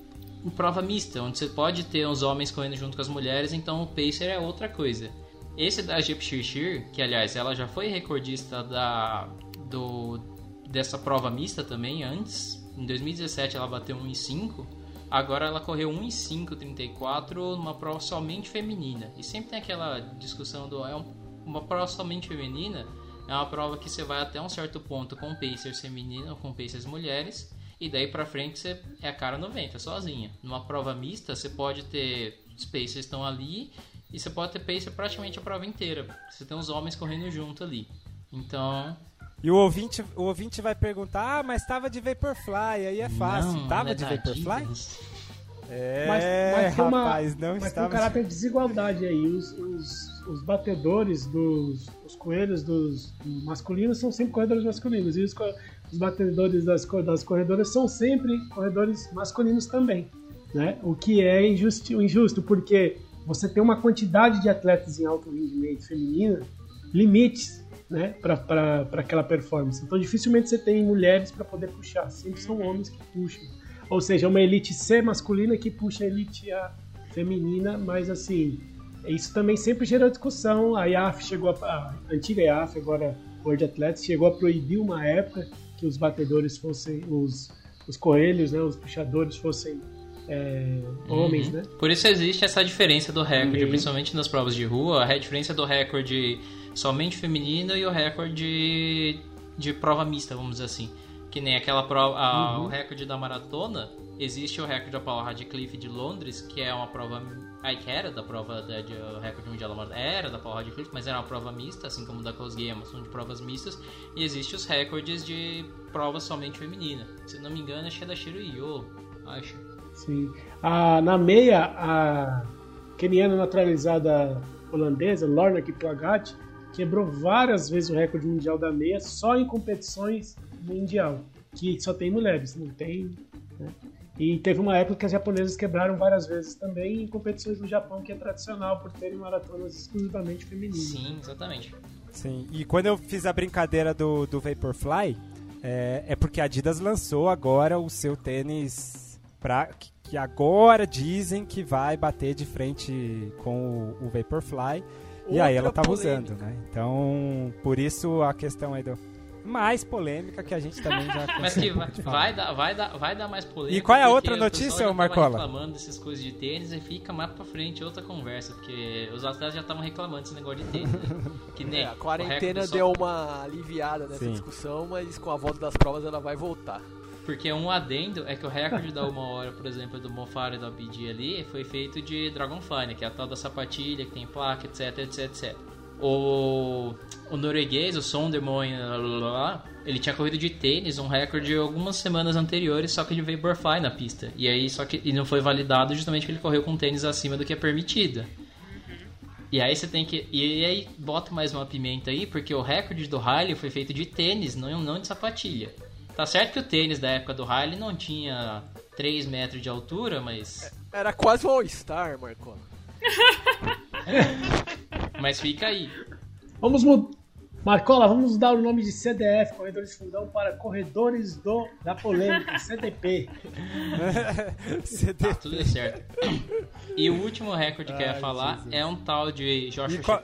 em prova mista, onde você pode ter os homens correndo junto com as mulheres, então o pacer é outra coisa. Esse da Jepchirchir, que aliás ela já foi recordista da do dessa prova mista também antes, em 2017 ela bateu 1,5, agora ela correu 1,534 numa prova somente feminina. E sempre tem aquela discussão do é um- uma prova somente feminina, é uma prova que você vai até um certo ponto com pacers feminino, com pacers mulheres, e daí pra frente você é a cara no vento, é sozinha. Numa prova mista, você pode ter os pacers estão ali e você pode ter pacer praticamente a prova inteira. Você tem os homens correndo junto ali. Então, E o ouvinte, o ouvinte vai perguntar, ah, mas tava de Vaporfly, aí é fácil. não, tava não é de Vaporfly? É, Mas, mas tem uma, rapaz, não mas tem estava... um caráter de desigualdade aí. Os, os, os batedores dos os coelhos dos masculinos são sempre corredores masculinos. E os, os batedores das, das corredoras são sempre corredores masculinos também. Né? O que é injusto, injusto, porque você tem uma quantidade de atletas em alto rendimento feminino, limites né, para aquela performance. Então, dificilmente você tem mulheres para poder puxar, sempre são homens que puxam. Ou seja, uma elite C masculina que puxa a elite A feminina, mas assim, isso também sempre gerou discussão. A IAF chegou a, a antiga IAF, agora World Athletics, chegou a proibir uma época que os batedores fossem os, os coelhos, né, os puxadores fossem é, homens, Uhum. né? Por isso existe essa diferença do recorde, Uhum. principalmente nas provas de rua, a diferença do recorde somente feminino e o recorde de prova mista, vamos dizer assim. Que nem aquela prova, a- Uhum. o recorde da maratona, existe o recorde da Paula Radcliffe de Londres, que é uma prova, aí que era da prova da de, o recorde mundial da maratona, era da Paula Radcliffe, mas era uma prova mista, assim como da é uma são de provas mistas, e existe os recordes de prova somente feminina. Se não me engano, acho que é da Shiro Yo, acho. Sim. A, na meia, a keniana naturalizada holandesa, Lorna Kiplagat, quebrou várias vezes o recorde mundial da meia só em competições mundial, que só tem mulheres, não tem. né? E teve uma época que as japonesas quebraram várias vezes também em competições no Japão, que é tradicional por terem maratonas exclusivamente femininas. Sim, exatamente. Sim, e quando eu fiz a brincadeira do, do Vaporfly, é, é porque a Adidas lançou agora o seu tênis pra, que, agora dizem que vai bater de frente com o, o Vaporfly. E aí ela tava polêmica. usando, né? Então, por isso a questão aí do. Mais polêmica que a gente também já Mas que vai, vai, dar, vai, dar, vai dar mais polêmica. E qual é a outra notícia, Marcola? reclamando dessas coisas de tênis e fica mais pra frente outra conversa, porque os atletas já estavam reclamando desse negócio de tênis. né? Que nem É, a quarentena deu uma aliviada nessa Sim. discussão, mas com a volta das provas ela vai voltar. Porque um adendo é que o recorde da uma hora, por exemplo, do Mofara e do ABD ali, foi feito de Dragonfly? Que é a tal da sapatilha, que tem placa, etc, etc, etc. O, o norueguês, o Sondermoen, ele tinha corrido de tênis, um recorde algumas semanas anteriores, só que ele veio Vaporfly na pista. E aí, só que e não foi validado justamente porque ele correu com tênis acima do que é permitido. E aí você tem que. E aí bota mais uma pimenta aí, porque o recorde do Riley foi feito de tênis, não, não de sapatilha. Tá certo que o tênis da época do Riley não tinha 3 metros de altura, mas. Era quase um All-Star, Marcola. Mas fica aí. Vamos mudar. Marcola, vamos dar o nome de CDF, Corredores Fundão, para Corredores do da Polêmica, CDP. CD. Tá tudo certo. E o último recorde que eu ia falar Jesus. é um tal de Joshua qual-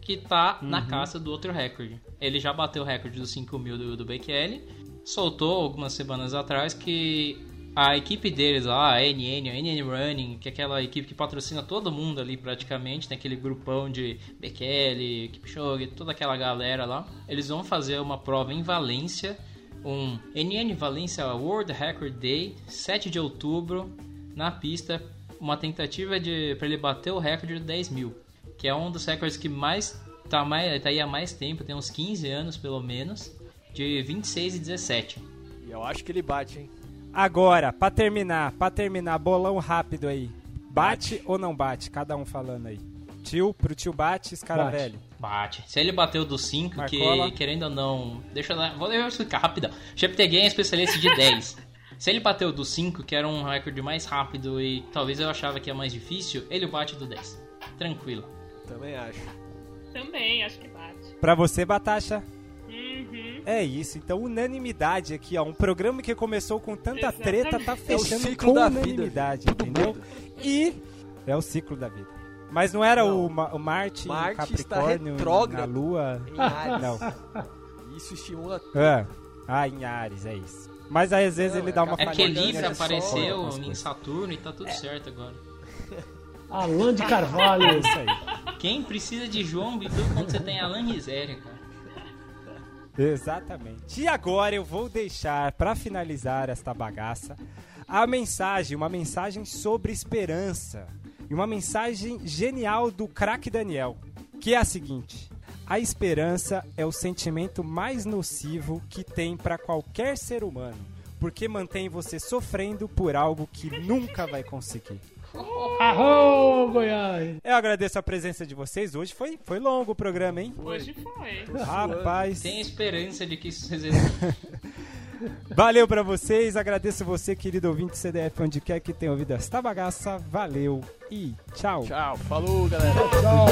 que tá na caça do outro recorde. Ele já bateu o recorde dos 5 mil do, do Bekele, soltou algumas semanas atrás que a equipe deles lá, a NN, a NN Running, que é aquela equipe que patrocina todo mundo ali praticamente, tem aquele grupão de Bekele, Kipchoge, toda aquela galera lá, eles vão fazer uma prova em Valência, um NN Valência World Record Day, 7 de outubro, na pista, uma tentativa de para ele bater o recorde de 10 mil, que é um dos recordes que mais tá, mais tá aí há mais tempo, tem uns 15 anos pelo menos, de 26 e 17. E eu acho que ele bate, hein? Agora, pra terminar, pra terminar, bolão rápido aí. Bate ou não bate? Cada um falando aí. Tio, pro tio bate, Scaravelli. Bate. Se ele bateu do 5, Marcola. que querendo ou não. Deixa eu. Vou deixa eu explicar rapidão. Cheptegei é especialista de 10. Se ele bateu do 5, que era um recorde mais rápido e talvez eu achava que é mais difícil, ele bate do 10. Tranquilo. Também acho. Também, acho que bate. Pra você, Batasha? É isso, então unanimidade aqui, ó. Um programa que começou com tanta Exatamente. treta tá fechando ciclo com da vida. unanimidade, entendeu? E é o ciclo da vida. Mas não era Não. o, Ma- o Marte, Marte está Capricórnio, na. Lua? Em Ares. Não. Isso estimula Ah, ah, em Ares, é isso. Mas aí às vezes Não, ele é dá uma É porque falhadinha, Libra apareceu em. Saturno e tá tudo certo agora. Alan de É Carvalho. isso aí. Quem precisa de João Bidu quando você tem Alan Rizéria, cara? Exatamente. E agora eu vou deixar, pra finalizar esta bagaça, a mensagem, uma mensagem sobre esperança. E uma mensagem genial do craque Daniel, que é a seguinte: a esperança é o sentimento mais nocivo que tem pra qualquer ser humano, porque mantém você sofrendo por algo que nunca vai conseguir. Arrô, Goiás! Eu agradeço a presença de vocês. Hoje foi, foi longo o programa, hein? Hoje foi. Rapaz. Tem esperança de que isso seja. Valeu pra vocês, agradeço você, querido ouvinte CDF, onde quer que tenha ouvido esta bagaça. Valeu e tchau. Tchau. Falou, galera. Tchau!